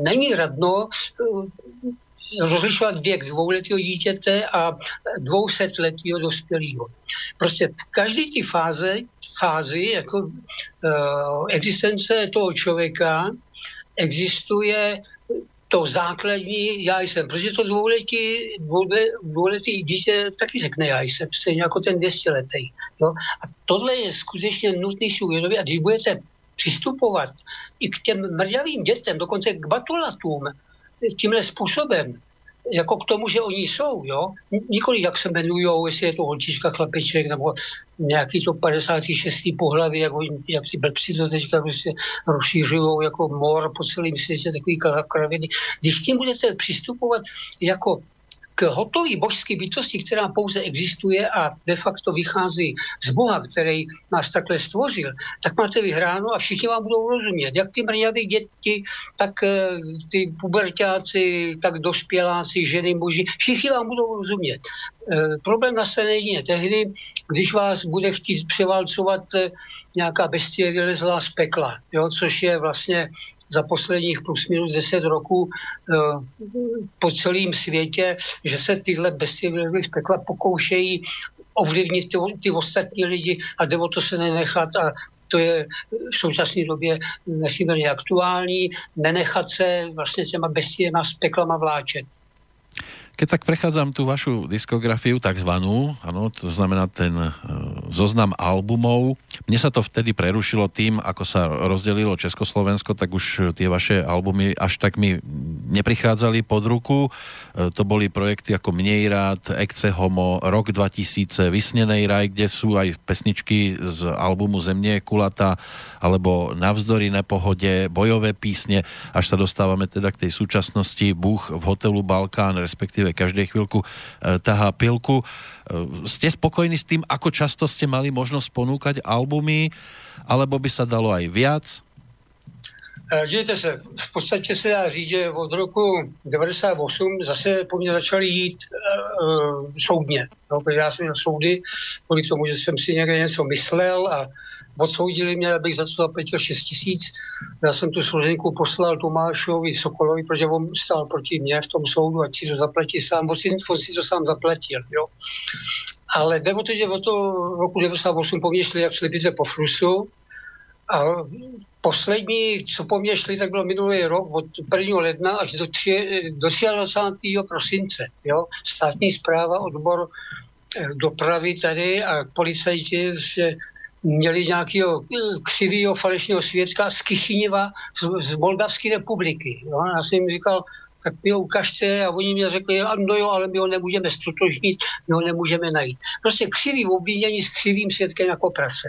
není radno eh, rozlišovat věk dvouletého dítěte a dvousetletého dospělého. Prostě v každé té fáze, fázi jako uh, existence toho člověka existuje to základní já jsem, protože to dvouletí, dvouletí dítě taky řekne já jsem, stejně jako ten 200 letý. Jo? A tohle je skutečně nutný si uvědomit a když budete přistupovat i k těm mrdavým dětem, dokonce k batulatům, tímhle způsobem, jako k tomu, že oni jsou, jo? Nikoli jak se jmenují, jestli je to holčička, chlapeček, nebo nějaký to 56. pohlaví, jak, jak ty blbci to teďka prostě rozšířují jako mor po celém světě, takový kraviny. Když tím budete přistupovat jako k hotové božské bytosti, která pouze existuje a de facto vychází z Boha, který nás takhle stvořil, tak máte vyhráno a všichni vám budou rozumět. Jak ty mrňavé děti, tak eh, ty pubertáci, tak dospěláci, ženy, muži, všichni vám budou rozumět. E, problém nastane jedině tehdy, když vás bude chtít převálcovat e, nějaká bestie vylezlá z pekla, jo, což je vlastně za posledních plus minus 10 roků eh, po celém světě, že se tyhle bestie z pekla pokoušejí ovlivnit ty, ty ostatní lidi a jde o to se nenechat a to je v současné době nesmírně aktuální, nenechat se vlastně těma bestiema s peklama vláčet. Keď tak prechádzam tú vašu diskografiu, takzvanú, ano, to znamená ten e, zoznam albumov, mne sa to vtedy prerušilo tým, ako sa rozdelilo Československo, tak už tie vaše albumy až tak mi neprichádzali pod ruku. E, to boli projekty ako Mnej rád, Ekce Homo, Rok 2000, Vysnenej raj, kde sú aj pesničky z albumu je kulata, alebo Navzdory nepohode, bojové písne, až sa dostávame teda k tej súčasnosti Bůh v hotelu Balkán, respektíve respektíve každej chvíľku e, tahá pilku. E, ste spokojní s tým, ako často ste mali možnosť ponúkať albumy, alebo by sa dalo aj viac? Dívejte se, v podstatě se dá říct, že od roku 98 zase po mně začaly jít uh, soudně. No, protože já jsem měl soudy kvůli tomu, že jsem si někde něco myslel a odsoudili mě, abych za to zaplatil 6 tisíc. Já jsem tu složenku poslal Tomášovi Sokolovi, protože on stál proti mně v tom soudu, ať si to zaplatí sám. On si, on si to sám zaplatil. Jo. Ale jde o to, že od toho roku 98 po mně šli jak slepice po frusu, a poslední, co po mně šli, tak bylo minulý rok od 1. ledna až do, 3, do 23. prosince. Jo? Státní zpráva, odbor eh, dopravy tady a policajti že měli nějakého eh, křivého falešného svědka z Kišiněva, z, z Moldavské republiky. Jo? Já jsem jim říkal, tak mi ho ukažte a oni mi řekli, no jo, ale my ho nemůžeme stotožnit, my ho nemůžeme najít. Prostě křivý obvinění s křivým svědkem jako prase.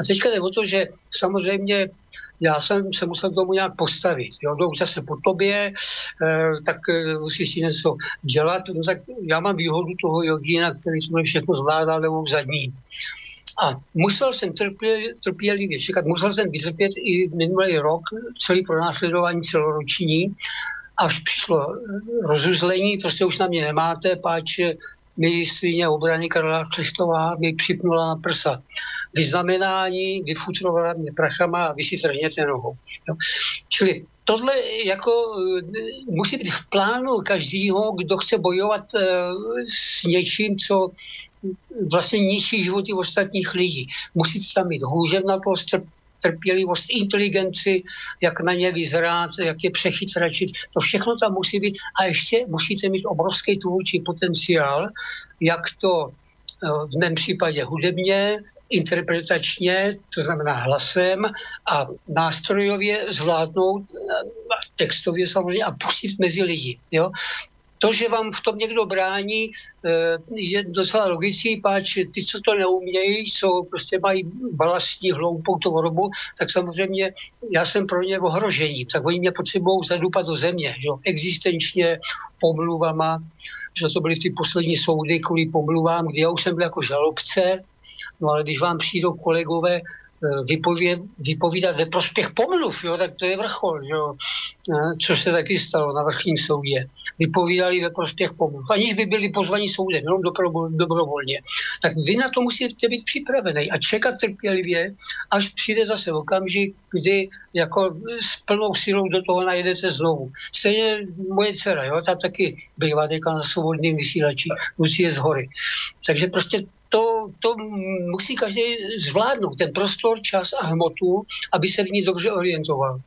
A teďka jde o to, že samozřejmě já jsem se musel tomu nějak postavit. Jo, jdou zase po tobě, eh, tak eh, musíš si něco dělat. No, tak já mám výhodu toho jogína, který jsme všechno zvládal levou zadní. A musel jsem trpělivě, trpělivě čekat, musel jsem vytrpět i minulý rok celý pronásledování celoroční, až přišlo rozuzlení, prostě už na mě nemáte, páč ministrině obrany Karla Klechtová mi připnula na prsa vyznamenání, vyfutrovala mě prachama a vy si trhněte nohou. Jo. Čili tohle jako musí být v plánu každého, kdo chce bojovat uh, s něčím, co vlastně ničí životy ostatních lidí. Musíte tam mít hůževnatost, trpělivost, inteligenci, jak na ně vyzrát, jak je přechytračit. To všechno tam musí být a ještě musíte mít obrovský tvůrčí potenciál, jak to eh, v mém případě hudebně, interpretačně, to znamená hlasem a nástrojově zvládnout, eh, textově samozřejmě a pustit mezi lidi. Jo? To, že vám v tom někdo brání, eh, je docela logický, páč ty, co to neumějí, co prostě mají balastní hloupou tvorbu, tak samozřejmě já jsem pro ně ohrožení. Tak oni mě potřebují zadupat do země, že? existenčně, pomluvama, že to byly ty poslední soudy kvůli pomluvám, kdy já už jsem byl jako žalobce, no ale když vám přijdou kolegové vypově, vypovídat ve prospěch pomluv, jo, tak to je vrchol, jo, eh, co se taky stalo na vrchním soudě. Vypovídali ve prospěch pomluv, aniž by byli pozvaní soudem, jenom dobrovolně. Tak vy na to musíte být připravený a čekat trpělivě, až přijde zase okamžik, kdy jako s plnou silou do toho najedete znovu. Stejně moje dcera, jo, ta taky bývá na svobodným vysílači, Lucie z hory. Takže prostě to, to musí každý zvládnout, ten prostor, čas a hmotu, aby se v ní dobře orientoval.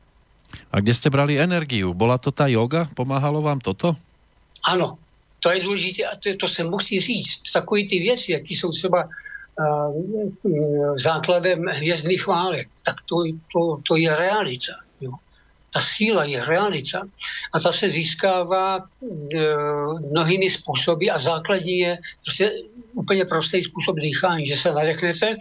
A kde jste brali energiu? Byla to ta yoga? Pomáhalo vám toto? Ano, to je důležité a to, to se musí říct. Takové ty věci, jaký jsou třeba uh, základem hvězdných válek, tak to, to, to je realita. Ta síla je realita a ta se získává uh, mnohými způsoby a základní je prostě úplně prostý způsob dýchání, že se nadechnete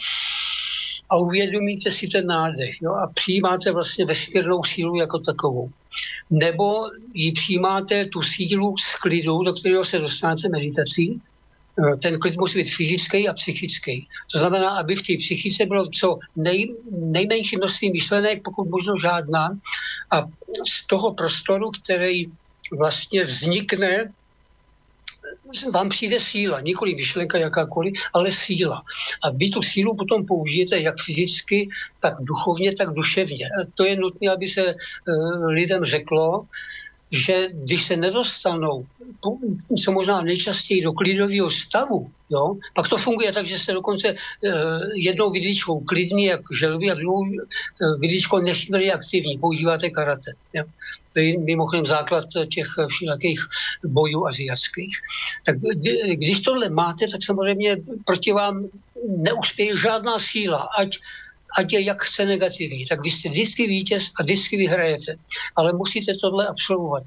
a uvědomíte si ten nádech jo, a přijímáte vlastně vesmírnou sílu jako takovou. Nebo ji přijímáte tu sílu z klidu, do kterého se dostanete meditací, ten klid musí být fyzický a psychický. To znamená, aby v té psychice bylo co nej, nejmenší množství myšlenek, pokud možno žádná. A z toho prostoru, který vlastně vznikne vám přijde síla, nikoli myšlenka jakákoliv, ale síla. A vy tu sílu potom použijete jak fyzicky, tak duchovně, tak duševně. A to je nutné, aby se uh, lidem řeklo, že když se nedostanou co možná nejčastěji do klidového stavu, jo, pak to funguje tak, že se dokonce uh, jednou vidličkou klidný jak želvy a druhou uh, vidličkou nesmírně aktivní, používáte karate. Jo. To je mimochodem základ těch všelijakých bojů aziatských. Tak když tohle máte, tak samozřejmě proti vám neuspěje žádná síla, ať ať je jak chce negativní, tak vy jste vždycky vítěz a vždycky vyhrajete. Ale musíte tohle absolvovat.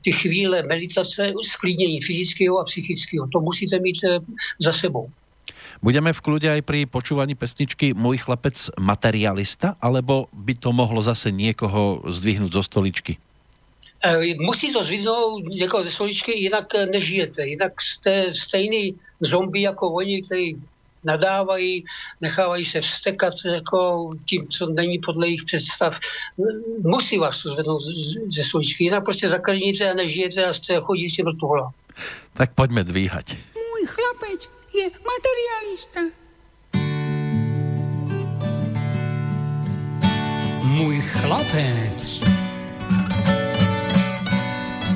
Ty chvíle meditace, sklidnění fyzického a psychického, to musíte mít eh, za sebou. Budeme v kľude aj pri počúvaní pesničky Môj chlapec materialista, alebo by to mohlo zase niekoho zdvihnúť zo stoličky? Eh, musí to zvidnout někoho ze stoličky, jinak eh, nežijete. Jinak jste stejný zombie jako oni, který nadávají, nechávají se vstekat jako tím, co není podle jejich představ. Musí vás to zvednout ze stoličky, jinak prostě zakrníte a nežijete a jste chodící mrtvola. Tak pojďme dvíhat. Můj chlapec je materialista. Můj chlapec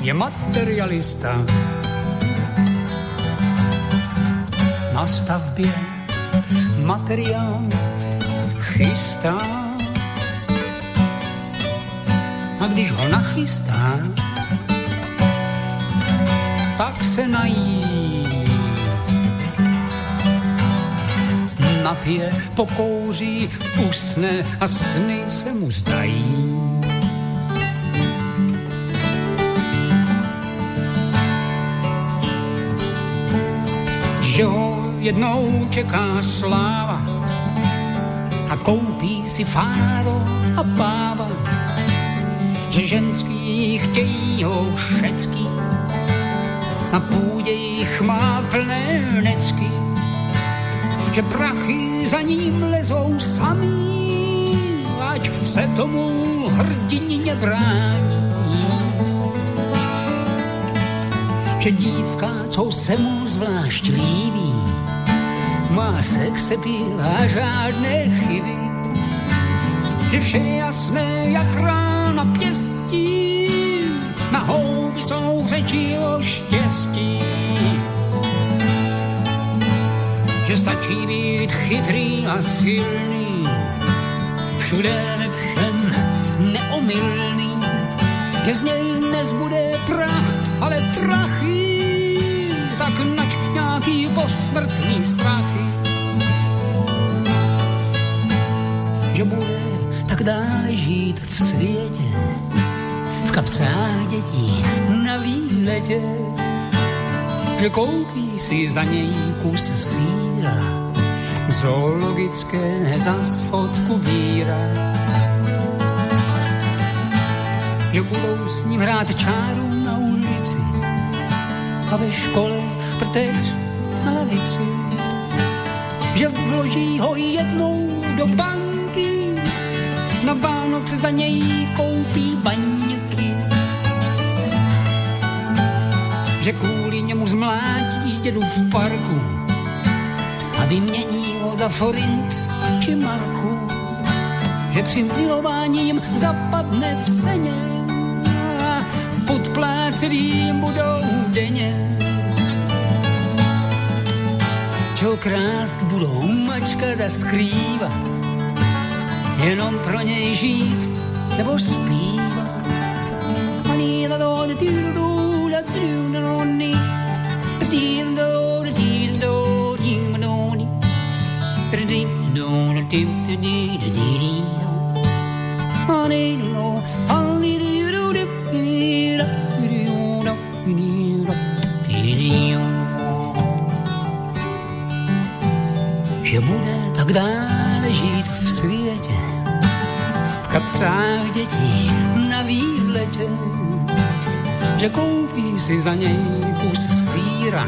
je materialista. Na stavbě materiál chystá. A když ho nachystá, pak se nají. Napije, pokouří, usne a sny se mu zdají. Že ho jednou čeká sláva a koupí si fáro a páva, že ženský chtějí ho všecky, na půdě jich má plné necky, že prachy za ním lezou samý, ať se tomu hrdině brání. Že dívka, co se mu zvlášť líbí, má sex a žádné chyby. Že vše je jasné, jak rána pěstí, na houby jsou řeči o štěstí. Že stačí být chytrý a silný, všude ve všem neomylný, že z něj nezbude prach, ale prachy, tak nač nějaký posmrtný strachy. Že bude tak dále žít v světě, v kapcách dětí na výletě, že koupí si za něj kus síra, zoologické zas fotku víra. Že budou s ním hrát čáru na ulici a ve škole šprtec lavici, že vloží ho jednou do banky, na Vánoce za něj koupí baňky, že kvůli němu zmlátí dědu v parku a vymění ho za forint či marku, že při milování jim zapadne v seně jim budou denně čo krást budou mačkat a skrývat, jenom pro něj žít nebo zpívat. Ani kapcách dětí na výletě, že koupí si za něj kus síra,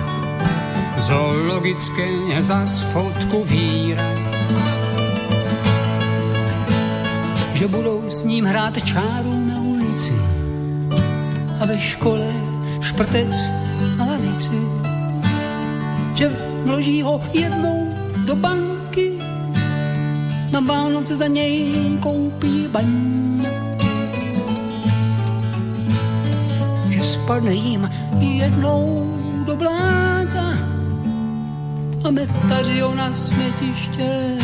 zoologické zas fotku víra. Že budou s ním hrát čáru na ulici a ve škole šprtec na lavici. Že vloží ho jednou do banky, na Vánoce za něj koupí baňky. spadne jim jednou do bláta a metaři ho na smetiště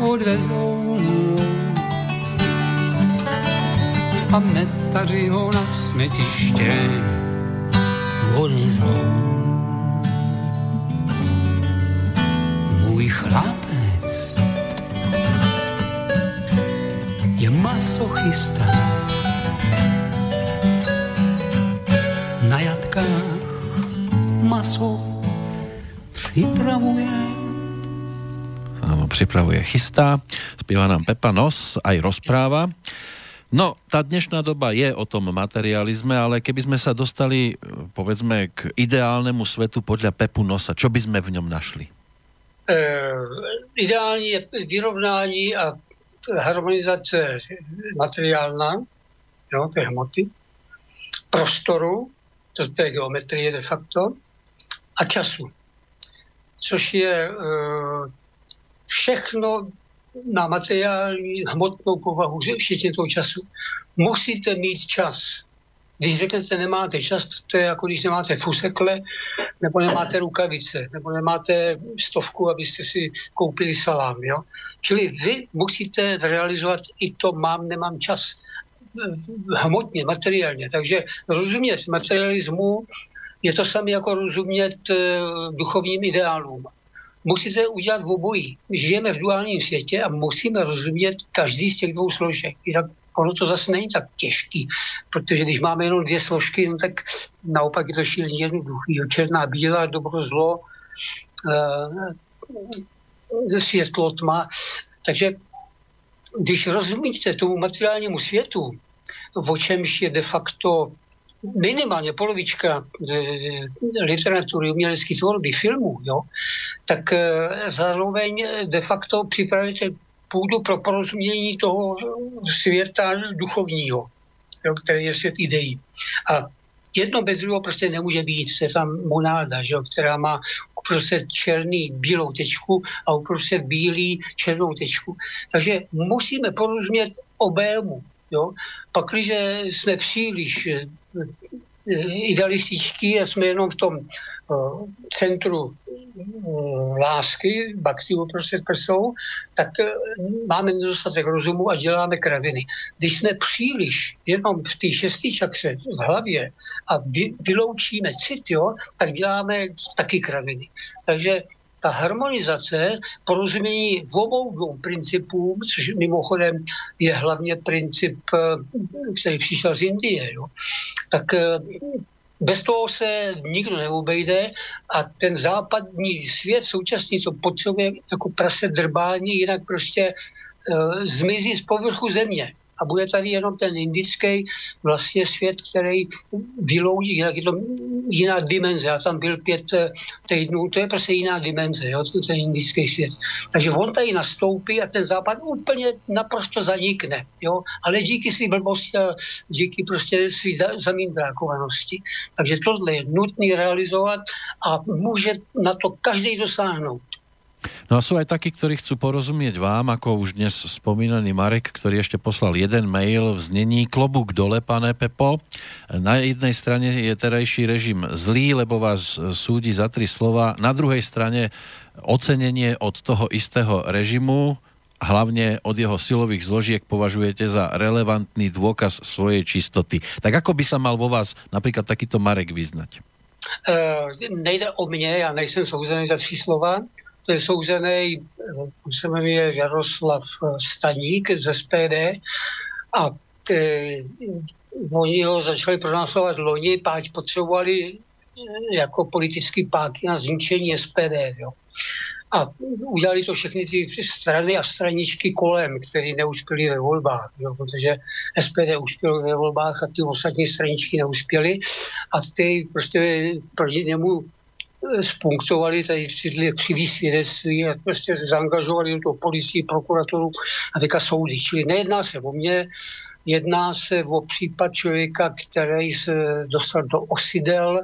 odvezou. A metaři ho na smetiště odvezou. Masochista. Na jatkách maso připravuje. Áno, připravuje, chystá. Spieva nám Pepa Nos, aj rozpráva. No, tá dnešná doba je o tom materializme, ale keby sme sa dostali, povedzme, k ideálnemu svetu podľa Pepu Nosa, čo by sme v ňom našli? E, ideální je vyrovnání a harmonizace materiálna, jo, té hmoty, prostoru, to, je geometrie de facto, a času. Což je e, všechno na materiální hmotnou povahu, všichni toho času. Musíte mít čas. Když řeknete, nemáte čas, to je jako když nemáte fusekle, nebo nemáte rukavice, nebo nemáte stovku, abyste si koupili salám. Jo? Čili vy musíte realizovat i to mám, nemám čas hmotně, materiálně. Takže rozumět materialismu je to samé jako rozumět eh, duchovním ideálům. Musíte udělat v obojí. Žijeme v duálním světě a musíme rozumět každý z těch dvou složek. Jinak ono to zase není tak těžký, protože když máme jenom dvě složky, no tak naopak je to šíleně jednoduchý. Černá, bílá, dobro, zlo, e, světlo, tma. Takže když rozumíte tomu materiálnímu světu, o čemž je de facto minimálně polovička literatury, umělecké tvorby, filmů, jo, tak eh, zároveň de facto připravíte půdu pro porozumění toho světa duchovního, jo, který je svět ideí. A jedno bez druhého prostě nemůže být. To je tam monáda, že jo, která má uprostřed černý bílou tečku a uprostřed bílý černou tečku. Takže musíme porozumět obému. Jo? Pakliže jsme příliš eh, idealističtí a jsme jenom v tom centru eh, lásky, bakty uprostřed prsou, tak máme nedostatek rozumu a děláme kraviny. Když jsme příliš jenom v té šestý čakře v hlavě a vy, vyloučíme cit, jo, tak děláme taky kraviny. Takže ta harmonizace, porozumění v obou dvou principům, což mimochodem je hlavně princip, eh, který přišel z Indie, jo, tak eh, bez toho se nikdo neobejde a ten západní svět současný to potřebuje jako prase drbání, jinak prostě uh, zmizí z povrchu země a bude tady jenom ten indický vlastně svět, který vyloudí, jinak je to jiná dimenze. Já tam byl pět eh, týdnů, to je prostě jiná dimenze, jo, ten indický svět. Takže on tady nastoupí a ten západ úplně naprosto zanikne, jo, ale díky svým blbosti a díky prostě svý zamín drákovanosti. Takže tohle je nutné realizovat a může na to každý dosáhnout. No a sú aj takí, ktorí chcú porozumieť vám, ako už dnes spomínaný Marek, ktorý ešte poslal jeden mail v znení klobúk dole, pane Pepo. Na jednej strane je terajší režim zlý, lebo vás súdi za tri slova. Na druhej strane ocenenie od toho istého režimu, hlavne od jeho silových zložiek považujete za relevantný dôkaz svojej čistoty. Tak ako by sa mal vo vás napríklad takýto Marek vyznať? Uh, nejde o mě, já nejsem souzený za tři slova, souzený, se jmenuje Jaroslav Staník z SPD a e, oni ho začali pronásledovat loni, páč potřebovali e, jako politický páky na zničení SPD. Jo. A udělali to všechny ty strany a straničky kolem, které neuspěly ve volbách, jo, protože SPD uspělo ve volbách a ty ostatní straničky neuspěly a ty prostě proti němu spunktovali tady tyhle křivý svědectví a prostě zaangažovali do toho policii, prokuraturu a teďka soudy. Čili nejedná se o mě, jedná se o případ člověka, který se dostal do osidel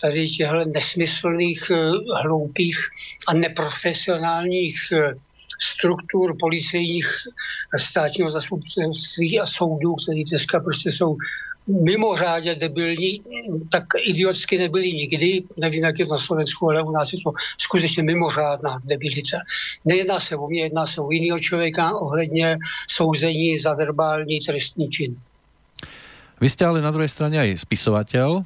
tady těchto nesmyslných, eh, hloupých a neprofesionálních eh, struktur policejních státního zastupitelství a soudů, které dneska prostě jsou mimořádně debilní, tak idiotsky nebyli nikdy, nevím, jak je to na Slovensku, ale u nás je to skutečně mimořádná debilice. Nejedná se o mě, jedná se o jiného člověka ohledně souzení za verbální trestní čin. Vy jste ale na druhé straně i spisovatel.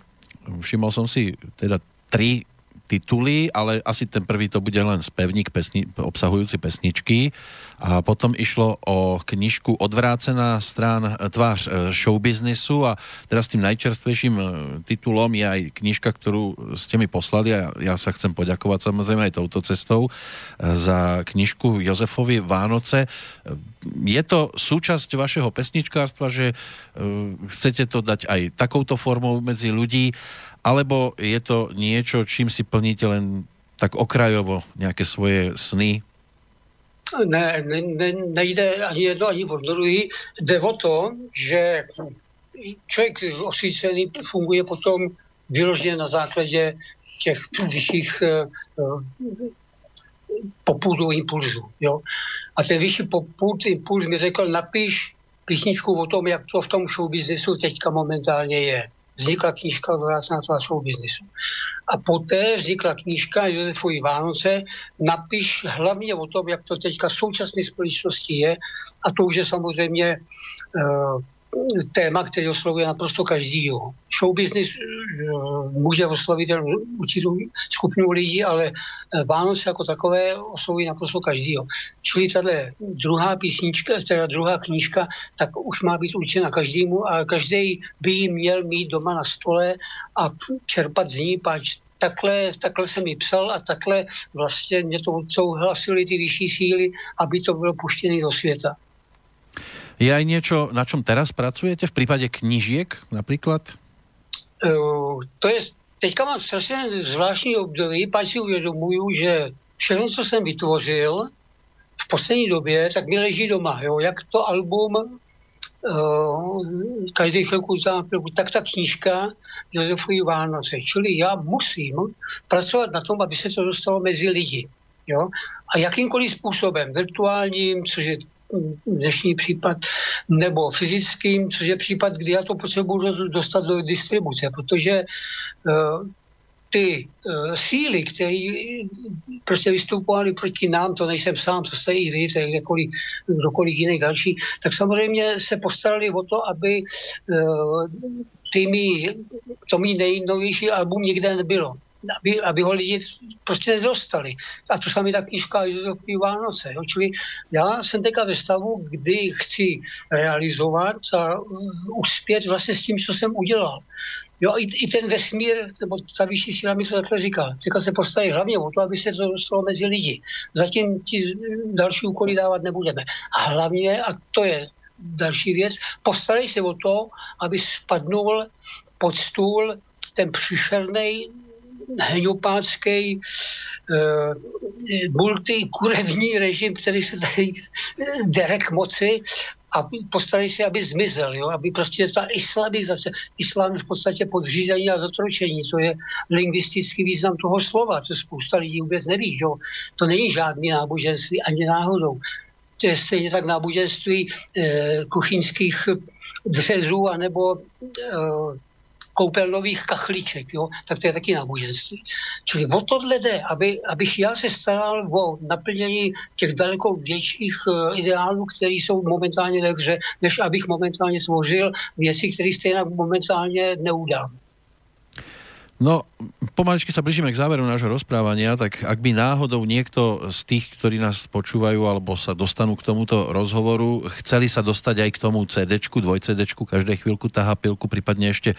Všiml jsem si teda tři tituly, ale asi ten prvý to bude len spevník pesni, obsahujúci pesničky. A potom išlo o knižku Odvrácená strán e, tvář e, showbiznisu a teraz tým najčerstvejším e, titulom je aj knižka, ktorú ste mi poslali a ja sa chcem poďakovať samozrejme aj touto cestou za knižku Jozefovi Vánoce. Je to súčasť vašeho pesničkárstva, že chcete to dať aj takouto formou medzi ľudí alebo je to niečo, čím si plníte len tak okrajovo nějaké svoje sny? Ne, ne, ne nejde ani jedno, ani o druhý. Jde o to, že člověk osvícený funguje potom vyloženě na základě těch vyšších uh, popudů impulzů. Jo? A ten vyšší popud impuls mi řekl, napiš písničku o tom, jak to v tom showbiznesu teďka momentálně je vznikla knížka Odvrácená tvář show biznisu. A poté vznikla knížka Josefovi Vánoce, napiš hlavně o tom, jak to teďka v současné společnosti je, a to už je samozřejmě uh, téma, který oslovuje naprosto každýho. Show business uh, může oslovit určitou skupinu lidí, ale eh, Vánoce jako takové oslovují naprosto každýho. Čili tahle druhá písnička, teda druhá knížka, tak už má být určena každému a každý by ji měl mít doma na stole a čerpat z ní, pač takhle, takhle jsem ji psal a takhle vlastně mě to odsouhlasili ty vyšší síly, aby to bylo puštěné do světa. Je aj niečo, na čom teraz pracujete v prípade knížiek například? Uh, to je, teďka mám strašně zvláštní období, pak si uvědomuju, že všechno, co jsem vytvořil v poslední době, tak mi leží doma. Jo? Jak to album uh, každý chvilku tak ta knížka Josefovi Vánoce. Čili já musím pracovat na tom, aby se to dostalo mezi lidi. Jo? A jakýmkoliv způsobem, virtuálním, což je dnešní případ, nebo fyzickým, což je případ, kdy já to potřebuji dostat do distribuce, protože uh, ty uh, síly, které prostě vystupovali proti nám, to nejsem sám, to jste i vy, to je kdokoliv, jiný další, tak samozřejmě se postarali o to, aby uh, tými, to mý nejnovější album nikde nebylo aby, aby ho lidi prostě nedostali. A to samé ta knižka Josefy Vánoce. Jo? Čili já jsem teďka ve stavu, kdy chci realizovat a uh, uspět vlastně s tím, co jsem udělal. Jo, i, i ten vesmír, nebo ta vyšší síla mi to takhle říká. Teďka se postaví hlavně o to, aby se to dostalo mezi lidi. Zatím ti další úkoly dávat nebudeme. A hlavně, a to je další věc, postarej se o to, aby spadnul pod stůl ten příšerný hňupácký uh, multikurevní režim, který se tady dere k moci a postarají se, aby zmizel, jo? aby prostě ta islamizace, islám v podstatě podřízení a zatročení, to je lingvistický význam toho slova, co spousta lidí vůbec neví, jo? to není žádný náboženství ani náhodou. To je stejně tak náboženství eh, kuchyňských dřezů anebo eh, koupelnových kachliček, jo, tak to je taky náboženství. Čili o tohle jde, aby, abych já se staral o naplnění těch daleko větších uh, ideálů, které jsou momentálně ve hře, než abych momentálně tvořil věci, které stejně momentálně neudám. No, pomaličky sa blížime k záveru nášho rozprávania, tak ak by náhodou niekto z tých, ktorí nás počúvajú alebo sa dostanú k tomuto rozhovoru, chceli sa dostať aj k tomu CD-čku, dvoj CD-čku, každé chvíľku tahá pilku, prípadne ešte, e,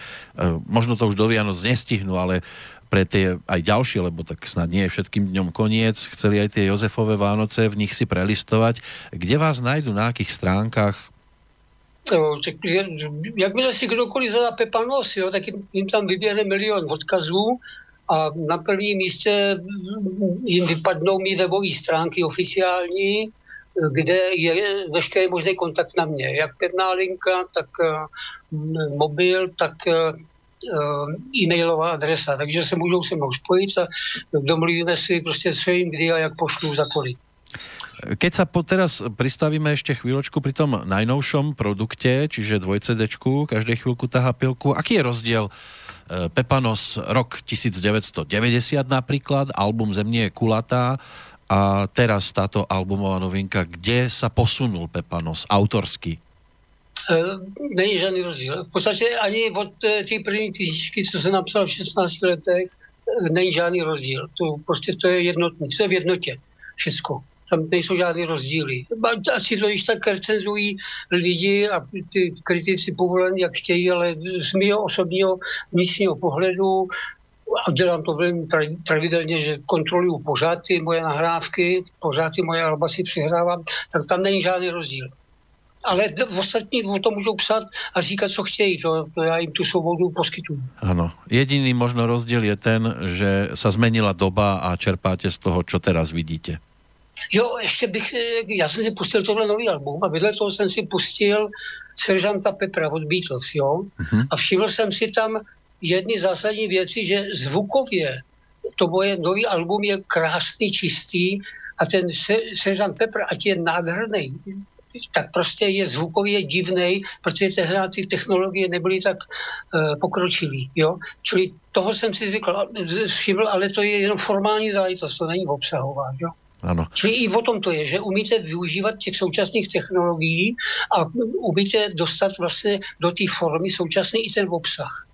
možno to už do Vianoc nestihnú, ale pre tie aj ďalšie, lebo tak snad nie je všetkým dňom koniec, chceli aj tie Jozefové Vánoce v nich si prelistovať. Kde vás najdu, na akých stránkach, jakmile si kdokoliv zadá Pepa Nos, jo, tak jim tam vyběhne milion odkazů a na prvním místě jim vypadnou mý webové stránky oficiální, kde je veškerý možný kontakt na mě. Jak pevná linka, tak uh, mobil, tak uh, e-mailová adresa. Takže se můžou se mnou spojit a domluvíme si prostě co jim kdy a jak pošlu za kolik. Keď sa po, teraz pristavíme ešte chvíľočku pri tom najnovšom produkte, čiže dvojcedečku, každej chvíľku tahá pilku, aký je rozdiel e, Pepanos rok 1990 napríklad, album Zemnie je kulatá a teraz táto albumová novinka, kde sa posunul Pepanos autorsky? Není žádný rozdíl. V podstatě ani od té první písničky, co jsem napsal v 16 letech, není žádný rozdíl. To prostě to je jednotný, to je v jednotě všechno. Tam nejsou žádné rozdíly. Ať si to když tak recenzují lidi a ty kritici povolení, jak chtějí, ale z mého osobního vnitřního pohledu a dělám to velmi pravidelně, že kontroluju pořád ty moje nahrávky, pořád ty moje alba si přihrávám, tak tam není žádný rozdíl. Ale v ostatní o tom můžou psát a říkat, co chtějí. To, to já jim tu svobodu poskytuju. Ano. Jediný možno rozdíl je ten, že sa zmenila doba a čerpáte z toho, čo teraz vidíte. Jo, ještě bych, já jsem si pustil tohle nový album a vedle toho jsem si pustil Seržanta Pepra od Beatles, jo. Uh-huh. A všiml jsem si tam jedny zásadní věci, že zvukově to moje nový album je krásný, čistý a ten Seržant Pepper, ať je nádherný, tak prostě je zvukově divný, protože tehdy ty technologie nebyly tak uh, pokročilý. Jo? Čili toho jsem si zvykl, všiml, ale to je jenom formální záležitost, to není obsahová. Jo? Ano. Čili i o tom to je, že umíte využívat těch současných technologií a umíte dostat vlastně do té formy současný i ten obsah.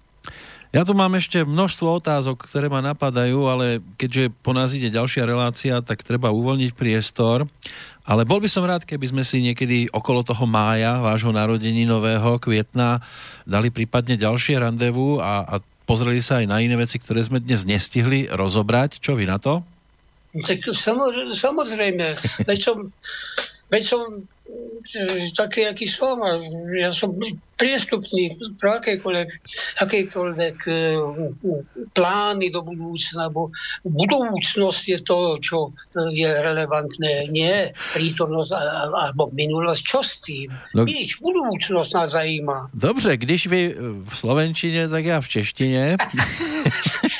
Ja tu mám ešte množstvo otázok, ktoré ma napadajú, ale keďže po nás ide ďalšia relácia, tak treba uvoľniť priestor. Ale bol by som rád, keby sme si niekedy okolo toho mája, vášho narodení nového kvietna, dali prípadne ďalšie randevu a, a pozreli sa aj na iné veci, ktoré sme dnes nestihli rozobrať. Čo vy na to? Tak samozrejme, samozrejme. Veď som, veď som také, jaký som a ja som priestupný pro akékoľvek, akékoľvek e, plány do budúcna, bo budúcnosť je to, čo je relevantné, nie prítomnosť alebo minulosť. Čo s tým? No, Nič, budúcnosť nás zajíma. Dobře, když vy v slovenčine, tak ja v češtine.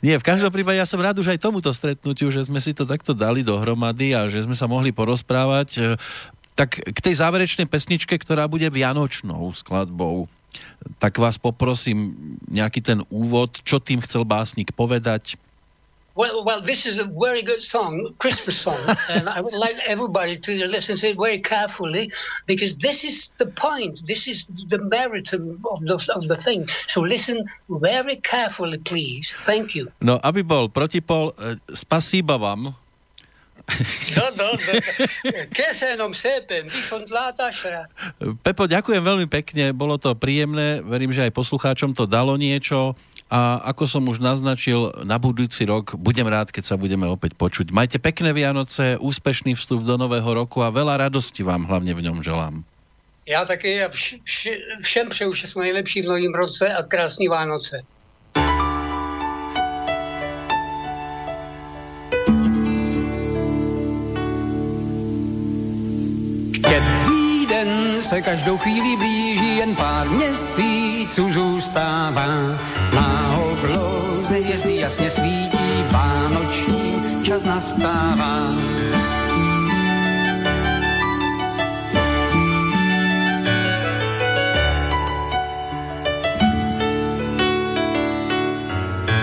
Nie, v každom prípade ja som rád už aj tomuto stretnutiu, že sme si to takto dali dohromady a že sme sa mohli porozprávať. Tak k tej záverečnej pesničke, ktorá bude vianočnou skladbou, tak vás poprosím nejaký ten úvod, čo tým chcel básnik povedať, Well, well, this is a very good song, Christmas song, and I would like everybody to listen to it very carefully because this is the point. This is the merit of the, of the thing. So listen very carefully, please. Thank you. No, aby bol protipol, uh, spasíba vám. No, no, no. Kesenom sepem, Pepo, ďakujem veľmi pekne, bolo to príjemné, verím, že aj poslucháčom to dalo niečo. A ako som už naznačil, na budúci rok budem rád, keď sa budeme opäť počuť. Majte pekné Vianoce, úspešný vstup do nového roku a veľa radosti vám hlavne v ňom želám. Já taky vš, vš, všem přeju všechno nejlepší v novém roce a krásný Vánoce. Se každou chvíli blíží, jen pár měsíců zůstává. Na obloze hvězdy jasně svítí, vánoční čas nastává.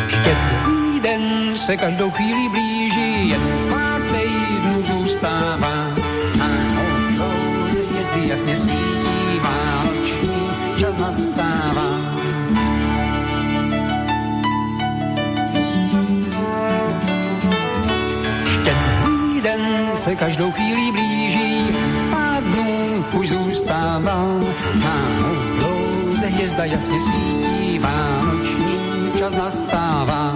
Štědrý den se každou chvíli blíží, jen pár týdnů zůstává jasně svítí vánoční čas nastává. Štědrý den se každou chvíli blíží, pár dnů už zůstává. Na oblouze hvězda jasně svítí, vánoční čas nastává.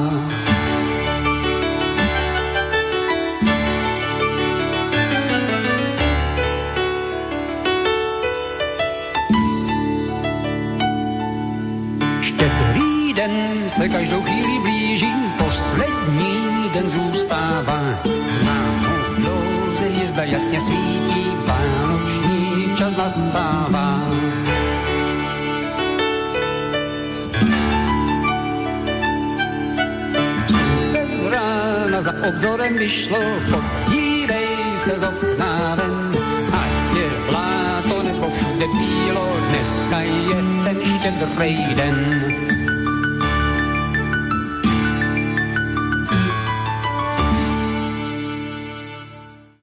Se každou chvíli blíží, poslední den zůstává. Na obloze hvězda jasně svítí, vánoční čas nastává. Slunce rána za obzorem vyšlo, podívej se z okna ven. Ať je bláto nebo všude bílo, dneska je ten štědrý den.